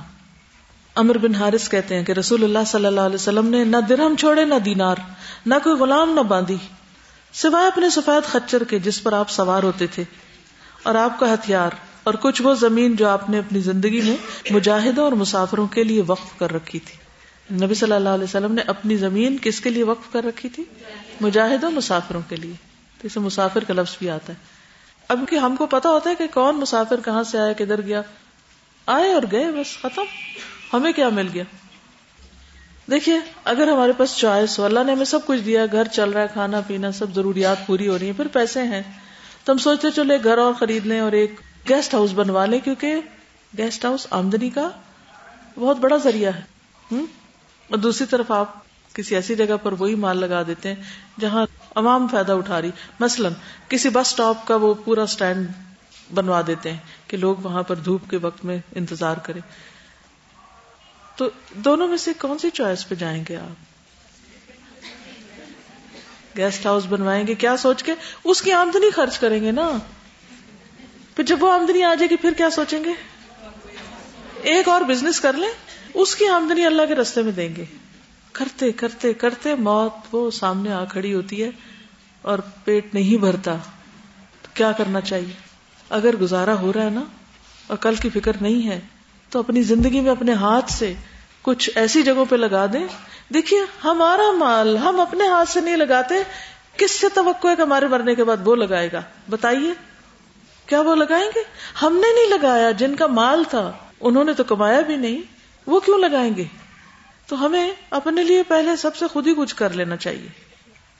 Speaker 1: امر بن ہارس کہتے ہیں کہ رسول اللہ صلی اللہ علیہ وسلم نے نہ درہم چھوڑے نہ دینار نہ کوئی غلام نہ باندھی سوائے اپنے سفید خچر کے جس پر آپ سوار ہوتے تھے اور آپ کا ہتھیار اور کچھ وہ زمین جو آپ نے اپنی زندگی میں مجاہدوں اور مسافروں کے لیے وقف کر رکھی تھی نبی صلی اللہ علیہ وسلم نے اپنی زمین کس کے لیے وقف کر رکھی تھی مجاہدوں مسافروں کے لیے مسافر کا لفظ بھی آتا ہے اب کہ ہم کو پتا ہوتا ہے کہ کون مسافر کہاں سے آیا کدھر گیا آئے اور گئے بس ختم ہمیں کیا مل گیا دیکھیے اگر ہمارے پاس چوائس ہو اللہ نے ہمیں سب کچھ دیا گھر چل رہا ہے کھانا پینا سب ضروریات پوری ہو رہی ہیں پھر پیسے ہیں تو ہم سوچتے چلے گھر اور خرید لیں اور ایک گیسٹ ہاؤس بنوا لیں کیونکہ گیسٹ ہاؤس آمدنی کا بہت بڑا ذریعہ ہے اور دوسری طرف آپ کسی ایسی جگہ پر وہی مال لگا دیتے ہیں جہاں عوام فائدہ اٹھا رہی مثلا کسی بس اسٹاپ کا وہ پورا اسٹینڈ بنوا دیتے ہیں کہ لوگ وہاں پر دھوپ کے وقت میں انتظار کریں تو دونوں میں سے کون سی چوائس پہ جائیں گے آپ گیسٹ ہاؤس بنوائیں گے کیا سوچ کے اس کی آمدنی خرچ کریں گے نا پھر جب وہ آمدنی آ جائے گی پھر کیا سوچیں گے ایک اور بزنس کر لیں اس کی آمدنی اللہ کے رستے میں دیں گے کرتے کرتے کرتے موت وہ سامنے آ کھڑی ہوتی ہے اور پیٹ نہیں بھرتا کیا کرنا چاہیے اگر گزارا ہو رہا ہے نا اور کل کی فکر نہیں ہے تو اپنی زندگی میں اپنے ہاتھ سے کچھ ایسی جگہوں پہ لگا دیں دیکھیے ہمارا مال ہم اپنے ہاتھ سے نہیں لگاتے کس سے توقع ہے کہ ہمارے مرنے کے بعد وہ لگائے گا بتائیے کیا وہ لگائیں گے ہم نے نہیں لگایا جن کا مال تھا انہوں نے تو کمایا بھی نہیں وہ کیوں لگائیں گے تو ہمیں اپنے لیے پہلے سب سے خود ہی کچھ کر لینا چاہیے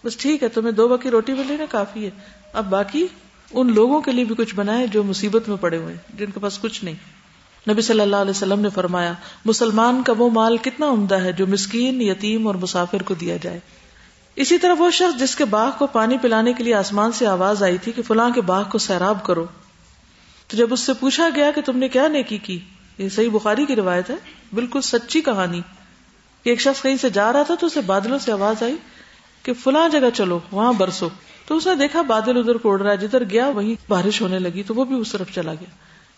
Speaker 1: بس ٹھیک ہے تمہیں دو بکی روٹی بھی نا کافی ہے اب باقی ان لوگوں کے لیے بھی کچھ بنائے جو مصیبت میں پڑے ہوئے جن کے پاس کچھ نہیں نبی صلی اللہ علیہ وسلم نے فرمایا مسلمان کا وہ مال کتنا عمدہ ہے جو مسکین یتیم اور مسافر کو دیا جائے اسی طرح وہ شخص جس کے باغ کو پانی پلانے کے لیے آسمان سے آواز آئی تھی کہ فلاں کے باغ کو سیراب کرو تو جب اس سے پوچھا گیا کہ تم نے کیا نیکی کی یہ صحیح بخاری کی روایت ہے بالکل سچی کہانی کہ ایک شخص کہیں سے جا رہا تھا تو اسے بادلوں سے آواز آئی کہ فلاں جگہ چلو وہاں برسو تو اس نے دیکھا بادل ادھر کوڑ رہا ہے جدھر گیا وہی بارش ہونے لگی تو وہ بھی اس طرف چلا گیا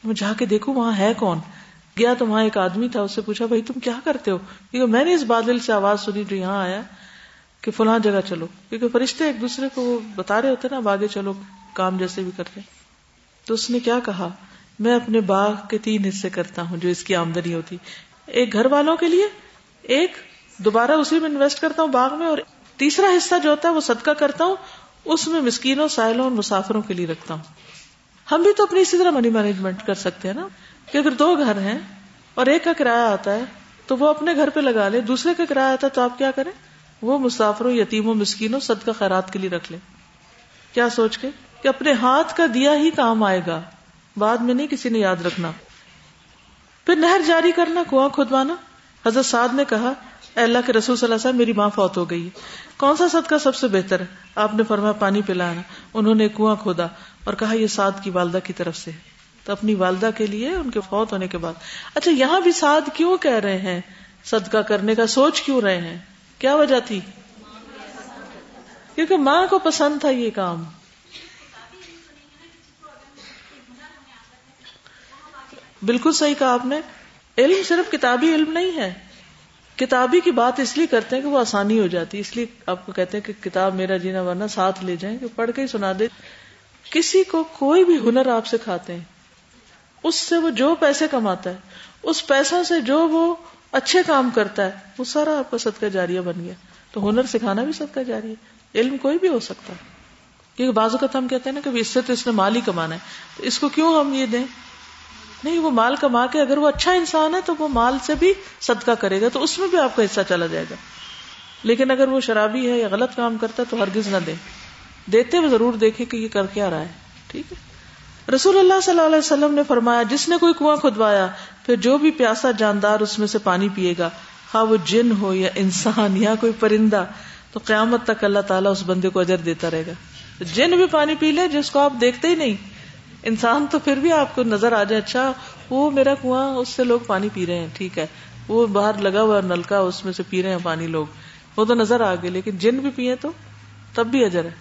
Speaker 1: میں جا کے دیکھوں وہاں ہے کون گیا تو وہاں ایک آدمی تھا اس سے پوچھا بھائی تم کیا کرتے ہو میں نے اس بادل سے آواز سنی جو یہاں آیا کہ فلاں جگہ چلو کیونکہ فرشتے ایک دوسرے کو وہ بتا رہے ہوتے نا اب آگے چلو کام جیسے بھی کرتے تو اس نے کیا کہا میں اپنے باغ کے تین حصے کرتا ہوں جو اس کی آمدنی ہوتی ایک گھر والوں کے لیے ایک دوبارہ اسی میں انویسٹ کرتا ہوں باغ میں اور تیسرا حصہ جو ہوتا ہے وہ صدقہ کرتا ہوں اس میں مسکینوں سائلوں اور مسافروں کے لیے رکھتا ہوں ہم بھی تو اپنی اسی طرح منی مینجمنٹ کر سکتے ہیں نا کہ اگر دو گھر ہیں اور ایک کا کرایہ آتا ہے تو وہ اپنے گھر پہ لگا لے دوسرے کا کرایہ آتا ہے تو آپ کیا کریں وہ مسافروں یتیموں مسکینوں صدقہ خیرات کے لیے رکھ لے کیا سوچ کے کہ اپنے ہاتھ کا دیا ہی کام آئے گا بعد میں نہیں کسی نے یاد رکھنا پھر نہر جاری کرنا کنواں کھودوانا حضرت سعد نے کہا اے اللہ کے رسول صلی اللہ علیہ وسلم میری ماں فوت ہو گئی کون سا صدقہ سب سے بہتر ہے آپ نے فرمایا پانی پلانا انہوں نے کنواں کھودا اور کہا یہ سعد کی والدہ کی طرف سے تو اپنی والدہ کے لیے ان کے فوت ہونے کے بعد اچھا یہاں بھی سعد کیوں کہہ رہے ہیں صدقہ کرنے کا سوچ کیوں رہے ہیں کیا وجہ تھی کیونکہ ماں کو پسند تھا یہ کام بالکل صحیح کہا آپ نے علم صرف کتابی علم نہیں ہے کتابی کی بات اس لیے کرتے ہیں کہ وہ آسانی ہو جاتی اس لیے آپ کو کہتے ہیں کہ کتاب میرا جینا ورنہ ساتھ لے جائیں کہ پڑھ کے ہی سنا دے کسی کو کوئی بھی ہنر آپ سکھاتے ہیں اس سے وہ جو پیسے کماتا ہے اس پیسوں سے جو وہ اچھے کام کرتا ہے وہ سارا آپ کا صدقہ جاریہ بن گیا تو ہنر سکھانا بھی صدقہ جاری ہے علم کوئی بھی ہو سکتا ہے کیونکہ بازو اوقات ہم کہتے ہیں نا کہ اس سے تو اس نے مال ہی کمانا ہے تو اس کو کیوں ہم یہ دیں نہیں وہ مال کما کے اگر وہ اچھا انسان ہے تو وہ مال سے بھی صدقہ کرے گا تو اس میں بھی آپ کا حصہ چلا جائے گا لیکن اگر وہ شرابی ہے یا غلط کام کرتا ہے تو ہرگز نہ دیں دیتے ہوئے ضرور دیکھیں کہ یہ کر کے آ رہا ہے ٹھیک ہے رسول اللہ صلی اللہ علیہ وسلم نے فرمایا جس نے کوئی کنواں کھدوایا پھر جو بھی پیاسا جاندار اس میں سے پانی پیے گا ہاں وہ جن ہو یا انسان یا کوئی پرندہ تو قیامت تک اللہ تعالیٰ اس بندے کو اجر دیتا رہے گا جن بھی پانی پی لے جس کو آپ دیکھتے ہی نہیں انسان تو پھر بھی آپ کو نظر آ جائے اچھا وہ میرا کنواں اس سے لوگ پانی پی رہے ہیں ٹھیک ہے وہ باہر لگا ہوا نلکا اس میں سے پی رہے ہیں پانی لوگ وہ تو نظر آ گئے لیکن جن بھی پیے تو تب بھی اجر ہے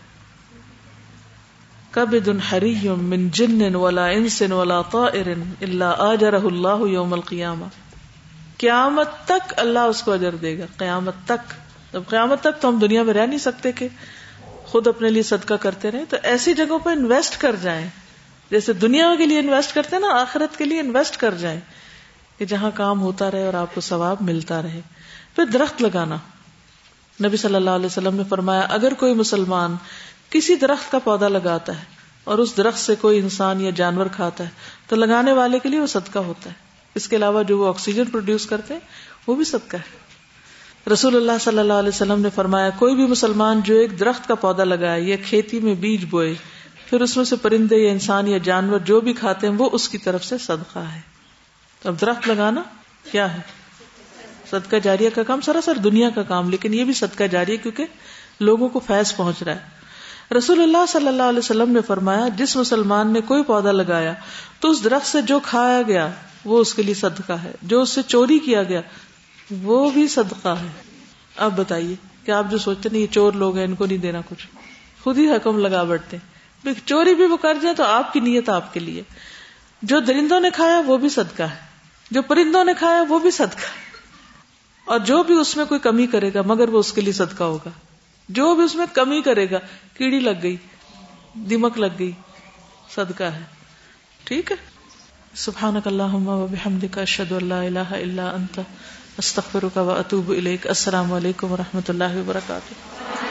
Speaker 1: ہری جن انسن قیامت تک اللہ اس کو اجر دے گا قیامت تک قیامت تک تو ہم دنیا میں رہ نہیں سکتے کہ خود اپنے لیے صدقہ کرتے تو ایسی جگہوں پہ انویسٹ کر جائیں جیسے دنیا کے لیے انویسٹ کرتے ہیں نا آخرت کے لیے انویسٹ کر جائیں کہ جہاں کام ہوتا رہے اور آپ کو ثواب ملتا رہے پھر درخت لگانا نبی صلی اللہ علیہ وسلم نے فرمایا اگر کوئی مسلمان کسی درخت کا پودا لگاتا ہے اور اس درخت سے کوئی انسان یا جانور کھاتا ہے تو لگانے والے کے لیے وہ صدقہ ہوتا ہے اس کے علاوہ جو وہ آکسیجن پروڈیوس کرتے ہیں وہ بھی صدقہ ہے رسول اللہ صلی اللہ علیہ وسلم نے فرمایا کوئی بھی مسلمان جو ایک درخت کا پودا لگائے یا کھیتی میں بیج بوئے پھر اس میں سے پرندے یا انسان یا جانور جو بھی کھاتے ہیں وہ اس کی طرف سے صدقہ ہے اب درخت لگانا کیا ہے صدقہ جاریہ کا کام سراسر دنیا کا کام لیکن یہ بھی صدقہ جاریہ کیونکہ لوگوں کو فیض پہنچ رہا ہے رسول اللہ صلی اللہ علیہ وسلم نے فرمایا جس مسلمان نے کوئی پودا لگایا تو اس درخت سے جو کھایا گیا وہ اس کے لیے صدقہ ہے جو اس سے چوری کیا گیا وہ بھی صدقہ ہے اب بتائیے کہ آپ جو سوچتے نہیں یہ چور لوگ ہیں ان کو نہیں دینا کچھ خود ہی حکم لگا ہیں چوری بھی وہ کر جائے تو آپ کی نیت آپ کے لیے جو درندوں نے کھایا وہ بھی صدقہ ہے جو پرندوں نے کھایا وہ بھی صدقہ ہے اور جو بھی اس میں کوئی کمی کرے گا مگر وہ اس کے لیے صدقہ ہوگا جو بھی اس میں کمی کرے گا کیڑی لگ گئی دمک لگ گئی صدقہ ہے ٹھیک ہے سبحان بحمدک شدء اللہ اللہ انت استخر کا اطوب الیک السلام علیکم و رحمت اللہ وبرکاتہ